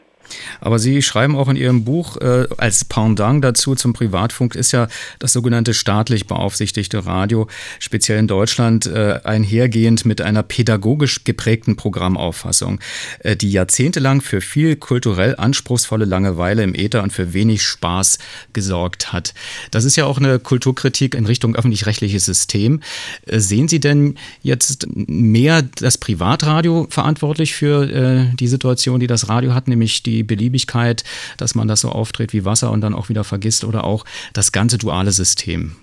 Aber Sie schreiben auch in Ihrem Buch, äh, als Pendant dazu zum Privatfunk ist ja das sogenannte staatlich beaufsichtigte Radio, speziell in Deutschland, äh, einhergehend mit einer pädagogisch geprägten Programmauffassung, äh, die jahrzehntelang für viel kulturell anspruchsvolle Langeweile im Äther und für wenig Spaß gesorgt hat. Das ist ja auch eine Kulturkritik in Richtung öffentlich-rechtliches System. Äh, sehen Sie denn jetzt mehr das Privatradio verantwortlich für äh, die Situation, die das Radio hat, nämlich die Beliebigkeit, dass man das so auftritt wie Wasser und dann auch wieder vergisst oder auch das ganze duale System?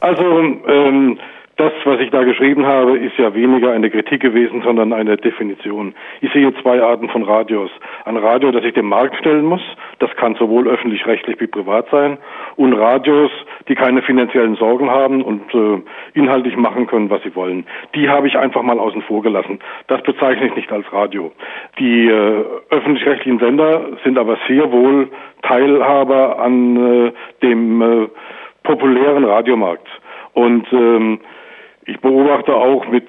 Also ähm, das, was ich da geschrieben habe, ist ja weniger eine Kritik gewesen, sondern eine Definition. Ich sehe zwei Arten von Radios. Ein Radio, das sich dem Markt stellen muss, das kann sowohl öffentlich-rechtlich wie privat sein, und Radios, die keine finanziellen Sorgen haben und äh, inhaltlich machen können, was sie wollen. Die habe ich einfach mal außen vor gelassen. Das bezeichne ich nicht als Radio. Die äh, öffentlich-rechtlichen Sender sind aber sehr wohl Teilhaber an äh, dem äh, populären Radiomarkt. Und ähm, ich beobachte auch mit,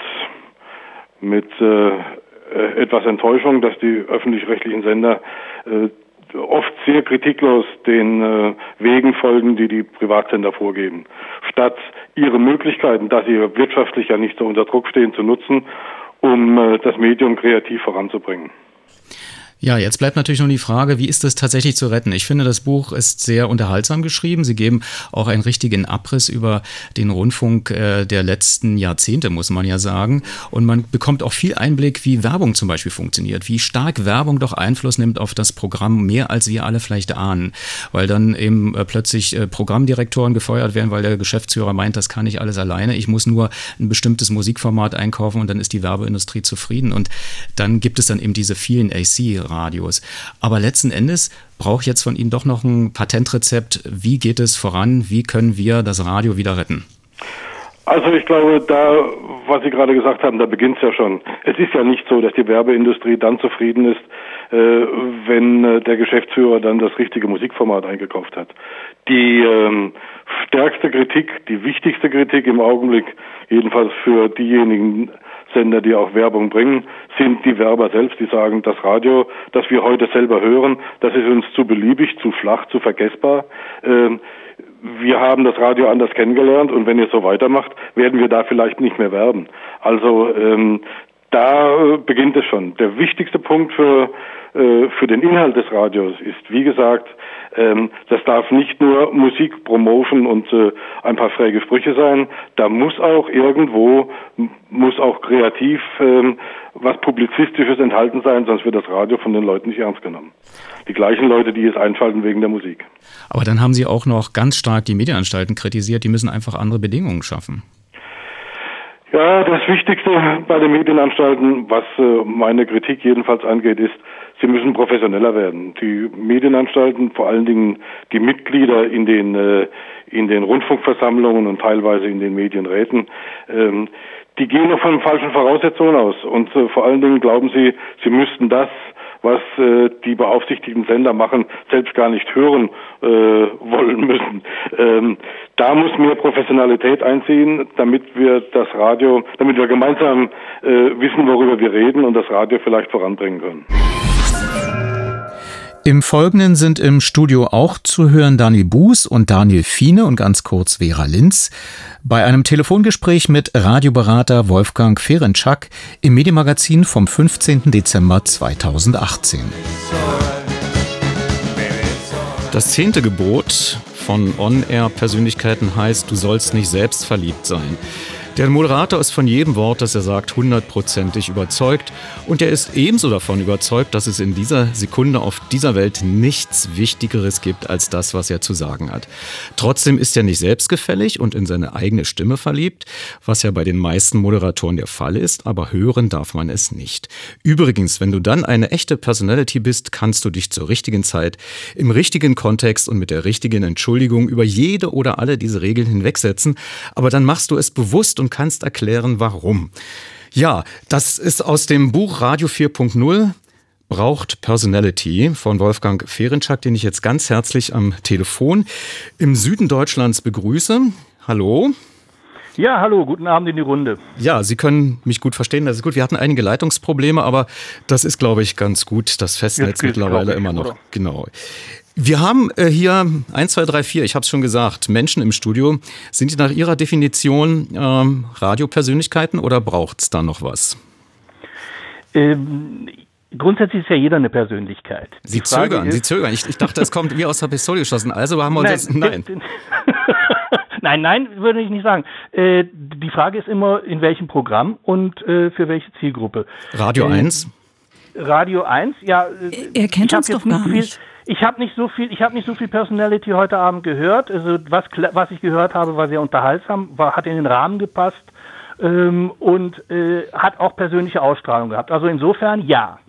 mit äh, äh, etwas Enttäuschung, dass die öffentlich-rechtlichen Sender äh, oft sehr kritiklos den äh, Wegen folgen, die die Privatsender vorgeben, statt ihre Möglichkeiten, da sie wirtschaftlich ja nicht so unter Druck stehen, zu nutzen, um äh, das Medium kreativ voranzubringen. Ja, jetzt bleibt natürlich noch die Frage, wie ist das tatsächlich zu retten? Ich finde, das Buch ist sehr unterhaltsam geschrieben. Sie geben auch einen richtigen Abriss über den Rundfunk äh, der letzten Jahrzehnte, muss man ja sagen. Und man bekommt auch viel Einblick, wie Werbung zum Beispiel funktioniert, wie stark Werbung doch Einfluss nimmt auf das Programm, mehr als wir alle vielleicht ahnen. Weil dann eben äh, plötzlich äh, Programmdirektoren gefeuert werden, weil der Geschäftsführer meint, das kann ich alles alleine. Ich muss nur ein bestimmtes Musikformat einkaufen und dann ist die Werbeindustrie zufrieden. Und dann gibt es dann eben diese vielen AC Radios. Aber letzten Endes braucht jetzt von Ihnen doch noch ein Patentrezept. Wie geht es voran? Wie können wir das Radio wieder retten? Also ich glaube, da, was Sie gerade gesagt haben, da beginnt es ja schon. Es ist ja nicht so, dass die Werbeindustrie dann zufrieden ist, äh, wenn äh, der Geschäftsführer dann das richtige Musikformat eingekauft hat. Die ähm, stärkste Kritik, die wichtigste Kritik im Augenblick, jedenfalls für diejenigen Sender, die auch Werbung bringen, sind die Werber selbst, die sagen, das Radio, das wir heute selber hören, das ist uns zu beliebig, zu flach, zu vergessbar. Ähm, wir haben das Radio anders kennengelernt und wenn ihr so weitermacht, werden wir da vielleicht nicht mehr werden. Also ähm, da beginnt es schon. Der wichtigste Punkt für, äh, für den Inhalt des Radios ist, wie gesagt, ähm, das darf nicht nur Musik, Promotion und äh, ein paar schräge Sprüche sein. Da muss auch irgendwo, muss auch kreativ ähm, was Publizistisches enthalten sein, sonst wird das Radio von den Leuten nicht ernst genommen. Die gleichen Leute, die es einschalten wegen der Musik. Aber dann haben Sie auch noch ganz stark die Medienanstalten kritisiert, die müssen einfach andere Bedingungen schaffen. Ja, das Wichtigste bei den Medienanstalten, was äh, meine Kritik jedenfalls angeht, ist, sie müssen professioneller werden. Die Medienanstalten, vor allen Dingen die Mitglieder in den äh, in den Rundfunkversammlungen und teilweise in den Medienräten, ähm, die gehen noch von falschen Voraussetzungen aus. Und äh, vor allen Dingen glauben sie, sie müssten das was äh, die beaufsichtigten Sender machen, selbst gar nicht hören äh, wollen müssen. Ähm, da muss mehr Professionalität einziehen, damit wir das Radio, damit wir gemeinsam äh, wissen, worüber wir reden und das Radio vielleicht voranbringen können. Im Folgenden sind im Studio auch zu hören Daniel Buß und Daniel Fiene und ganz kurz Vera Linz bei einem Telefongespräch mit Radioberater Wolfgang Ferenczak im Medienmagazin vom 15. Dezember 2018. Das zehnte Gebot von On-Air-Persönlichkeiten heißt, du sollst nicht selbst verliebt sein. Der Moderator ist von jedem Wort, das er sagt, hundertprozentig überzeugt und er ist ebenso davon überzeugt, dass es in dieser Sekunde auf dieser Welt nichts Wichtigeres gibt als das, was er zu sagen hat. Trotzdem ist er nicht selbstgefällig und in seine eigene Stimme verliebt, was ja bei den meisten Moderatoren der Fall ist, aber hören darf man es nicht. Übrigens, wenn du dann eine echte Personality bist, kannst du dich zur richtigen Zeit, im richtigen Kontext und mit der richtigen Entschuldigung über jede oder alle diese Regeln hinwegsetzen, aber dann machst du es bewusst und kannst erklären, warum. Ja, das ist aus dem Buch Radio 4.0 braucht Personality von Wolfgang Ferenczak, den ich jetzt ganz herzlich am Telefon im Süden Deutschlands begrüße. Hallo. Ja, hallo, guten Abend in die Runde. Ja, Sie können mich gut verstehen, das ist gut. Wir hatten einige Leitungsprobleme, aber das ist, glaube ich, ganz gut. Das Festnetz mittlerweile immer noch. Oder? Genau. Wir haben äh, hier 1, 2, 3, 4, ich habe es schon gesagt, Menschen im Studio. Sind die nach Ihrer Definition ähm, Radiopersönlichkeiten oder braucht es da noch was? Ähm, grundsätzlich ist ja jeder eine Persönlichkeit. Sie zögern, ist, Sie zögern. Ich, ich, dachte, es kommt wie aus der Pistole geschossen. Also haben wir uns jetzt. Nein. nein, nein, würde ich nicht sagen. Äh, die Frage ist immer, in welchem Programm und äh, für welche Zielgruppe. Radio äh, 1? Radio 1, ja. Er kennt uns doch gar nicht. Viel, ich habe nicht so viel, ich habe nicht so viel Personality heute Abend gehört. Also was, was ich gehört habe, war sehr unterhaltsam, war, hat in den Rahmen gepasst ähm, und äh, hat auch persönliche Ausstrahlung gehabt. Also insofern ja.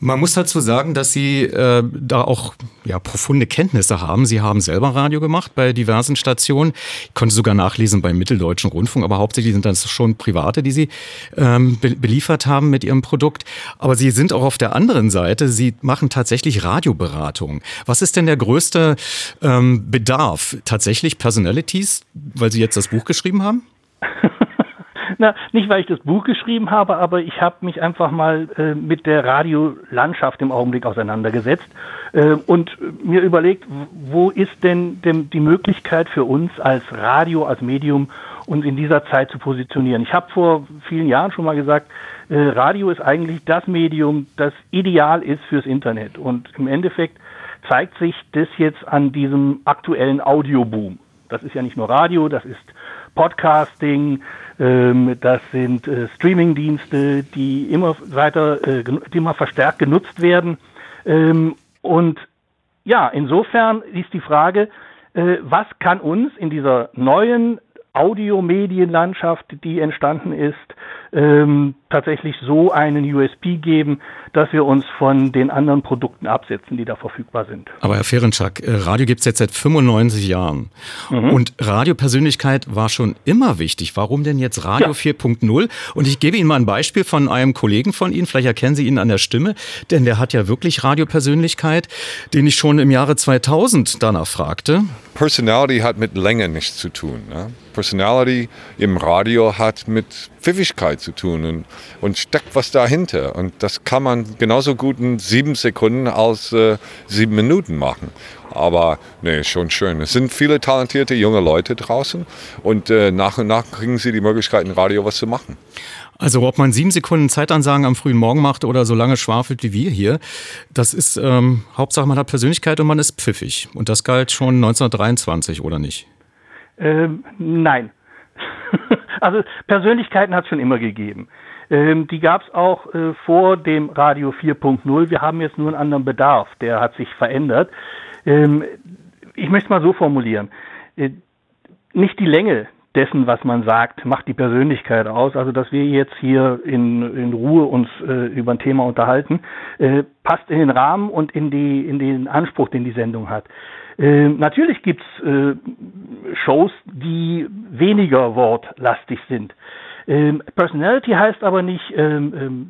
Man muss dazu sagen, dass Sie äh, da auch ja, profunde Kenntnisse haben. Sie haben selber Radio gemacht bei diversen Stationen. Ich konnte sogar nachlesen beim Mitteldeutschen Rundfunk, aber hauptsächlich sind das schon Private, die Sie ähm, be beliefert haben mit Ihrem Produkt. Aber Sie sind auch auf der anderen Seite, Sie machen tatsächlich Radioberatung. Was ist denn der größte ähm, Bedarf? Tatsächlich Personalities, weil Sie jetzt das Buch geschrieben haben? Na, nicht weil ich das Buch geschrieben habe, aber ich habe mich einfach mal äh, mit der Radiolandschaft im Augenblick auseinandergesetzt äh, und mir überlegt, wo ist denn, denn die Möglichkeit für uns als Radio, als Medium, uns in dieser Zeit zu positionieren. Ich habe vor vielen Jahren schon mal gesagt, äh, Radio ist eigentlich das Medium, das ideal ist fürs Internet. Und im Endeffekt zeigt sich das jetzt an diesem aktuellen Audioboom. Das ist ja nicht nur Radio, das ist Podcasting, ähm, das sind äh, Streamingdienste, die immer weiter, äh, die immer verstärkt genutzt werden. Ähm, und ja, insofern ist die Frage, äh, was kann uns in dieser neuen Audiomedienlandschaft, die entstanden ist, ähm, tatsächlich so einen USP geben, dass wir uns von den anderen Produkten absetzen, die da verfügbar sind. Aber Herr Ferenczak, äh, Radio gibt es jetzt seit 95 Jahren. Mhm. Und Radiopersönlichkeit war schon immer wichtig. Warum denn jetzt Radio ja. 4.0? Und ich gebe Ihnen mal ein Beispiel von einem Kollegen von Ihnen, vielleicht erkennen Sie ihn an der Stimme, denn der hat ja wirklich Radiopersönlichkeit, den ich schon im Jahre 2000 danach fragte. Personality hat mit Länge nichts zu tun. Ne? Personality im Radio hat mit Pfiffigkeit zu tun und, und steckt was dahinter. Und das kann man genauso gut in sieben Sekunden als äh, sieben Minuten machen. Aber nee, schon schön. Es sind viele talentierte junge Leute draußen und äh, nach und nach kriegen sie die Möglichkeit, im Radio was zu machen. Also ob man sieben Sekunden Zeitansagen am frühen Morgen macht oder so lange schwafelt wie wir hier, das ist ähm, Hauptsache man hat Persönlichkeit und man ist pfiffig. Und das galt schon 1923, oder nicht? Ähm, nein. also Persönlichkeiten hat es schon immer gegeben. Ähm, die gab es auch äh, vor dem Radio 4.0. Wir haben jetzt nur einen anderen Bedarf. Der hat sich verändert. Ähm, ich möchte mal so formulieren. Äh, nicht die Länge dessen, was man sagt, macht die Persönlichkeit aus. Also, dass wir jetzt hier in, in Ruhe uns äh, über ein Thema unterhalten, äh, passt in den Rahmen und in, die, in den Anspruch, den die Sendung hat. Äh, natürlich gibt's äh, Shows, die weniger wortlastig sind. Ähm, Personality heißt aber nicht ähm, ähm,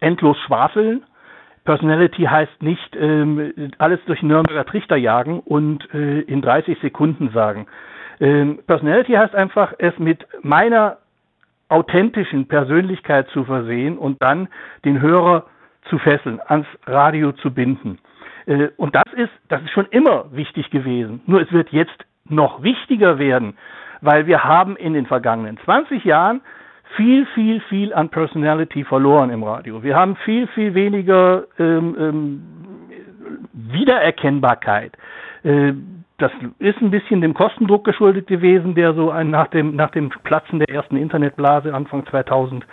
endlos schwafeln. Personality heißt nicht ähm, alles durch Nürnberger Trichter jagen und äh, in 30 Sekunden sagen. Ähm, Personality heißt einfach, es mit meiner authentischen Persönlichkeit zu versehen und dann den Hörer zu fesseln, ans Radio zu binden. Äh, und das ist, das ist schon immer wichtig gewesen. Nur es wird jetzt noch wichtiger werden, weil wir haben in den vergangenen 20 Jahren viel, viel, viel an Personality verloren im Radio. Wir haben viel, viel weniger ähm, ähm, Wiedererkennbarkeit. Äh, das ist ein bisschen dem Kostendruck geschuldet gewesen, der so ein, nach, dem, nach dem Platzen der ersten Internetblase Anfang 2000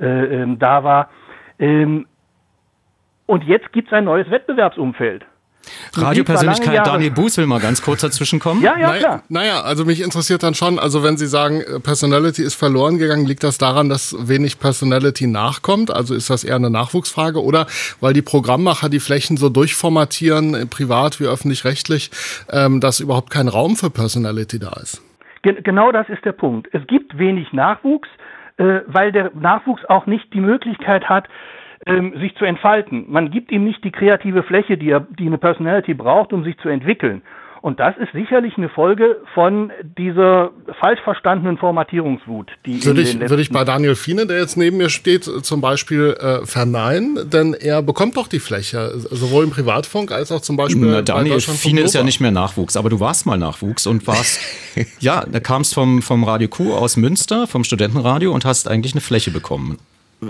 äh, ähm, da war. Ähm, und jetzt gibt es ein neues Wettbewerbsumfeld. Radiopersönlichkeit Daniel Buß will mal ganz kurz dazwischen kommen. Ja, ja, klar. Naja, also mich interessiert dann schon, also wenn Sie sagen, äh, Personality ist verloren gegangen, liegt das daran, dass wenig Personality nachkommt? Also ist das eher eine Nachwuchsfrage oder weil die Programmmacher die Flächen so durchformatieren, äh, privat wie öffentlich-rechtlich, ähm, dass überhaupt kein Raum für Personality da ist? genau das ist der Punkt. Es gibt wenig Nachwuchs, äh, weil der Nachwuchs auch nicht die Möglichkeit hat, ähm, sich zu entfalten. Man gibt ihm nicht die kreative Fläche, die, er, die eine Personality braucht, um sich zu entwickeln. Und das ist sicherlich eine Folge von dieser falsch verstandenen Formatierungswut. Die würde, ich, würde ich bei Daniel Fiene, der jetzt neben mir steht, zum Beispiel äh, verneinen, denn er bekommt doch die Fläche, sowohl im Privatfunk als auch zum Beispiel Na, Daniel Fiene ist ja nicht mehr Nachwuchs, aber du warst mal Nachwuchs und warst, ja, da kamst vom, vom Radio Q aus Münster, vom Studentenradio und hast eigentlich eine Fläche bekommen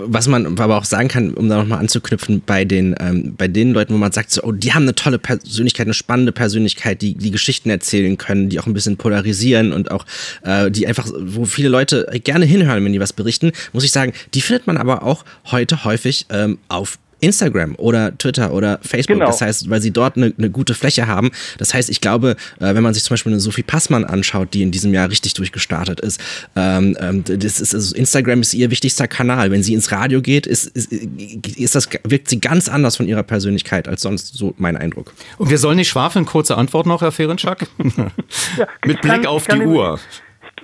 was man aber auch sagen kann, um da nochmal anzuknüpfen, bei den, ähm, bei den Leuten, wo man sagt, so, oh, die haben eine tolle Persönlichkeit, eine spannende Persönlichkeit, die, die Geschichten erzählen können, die auch ein bisschen polarisieren und auch, äh, die einfach, wo viele Leute gerne hinhören, wenn die was berichten, muss ich sagen, die findet man aber auch heute häufig ähm, auf Instagram oder Twitter oder Facebook. Genau. Das heißt, weil sie dort eine, eine, gute Fläche haben. Das heißt, ich glaube, äh, wenn man sich zum Beispiel eine Sophie Passmann anschaut, die in diesem Jahr richtig durchgestartet ist, ähm, ähm, das ist also Instagram ist ihr wichtigster Kanal. Wenn sie ins Radio geht, ist, ist, ist das, wirkt sie ganz anders von ihrer Persönlichkeit als sonst, so mein Eindruck. Und wir sollen nicht schwafeln. Kurze Antwort noch, Herr Ferenczak. ja, Mit Blick kann, auf die Uhr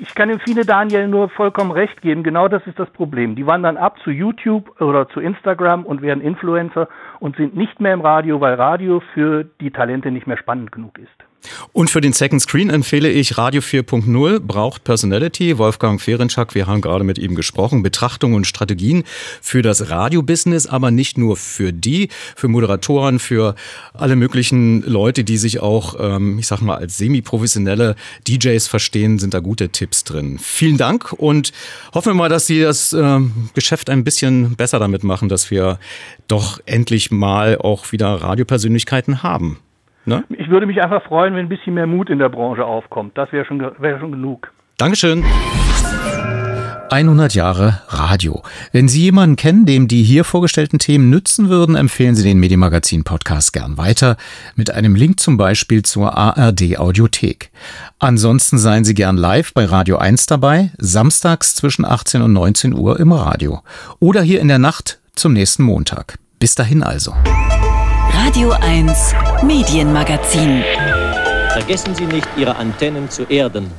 ich kann dem viele Daniel nur vollkommen recht geben. Genau das ist das Problem. Die wandern ab zu YouTube oder zu Instagram und werden Influencer und sind nicht mehr im Radio, weil Radio für die Talente nicht mehr spannend genug ist. Und für den Second Screen empfehle ich Radio 4.0 braucht Personality. Wolfgang Ferenczak, wir haben gerade mit ihm gesprochen. Betrachtungen und Strategien für das Radio-Business, aber nicht nur für die, für Moderatoren, für alle möglichen Leute, die sich auch, ähm, ich sag mal, als semi-professionelle DJs verstehen, sind da gute Tipps drin. Vielen Dank und hoffen wir mal, dass Sie das äh, Geschäft ein bisschen besser damit machen, dass wir doch endlich mal auch wieder Radiopersönlichkeiten haben. Ne? Ich würde mich einfach freuen, wenn ein bisschen mehr Mut in der Branche aufkommt. Das wäre schon, wär schon genug. Dankeschön. 100 Jahre Radio. Wenn Sie jemanden kennen, dem die hier vorgestellten Themen nützen würden, empfehlen Sie den Medienmagazin Podcast gern weiter mit einem Link zum Beispiel zur ARD Audiothek. Ansonsten seien Sie gern live bei Radio 1 dabei, samstags zwischen 18 und 19 Uhr im Radio oder hier in der Nacht zum nächsten Montag. Bis dahin also. Radio 1 Medienmagazin. Vergessen Sie nicht, Ihre Antennen zu erden.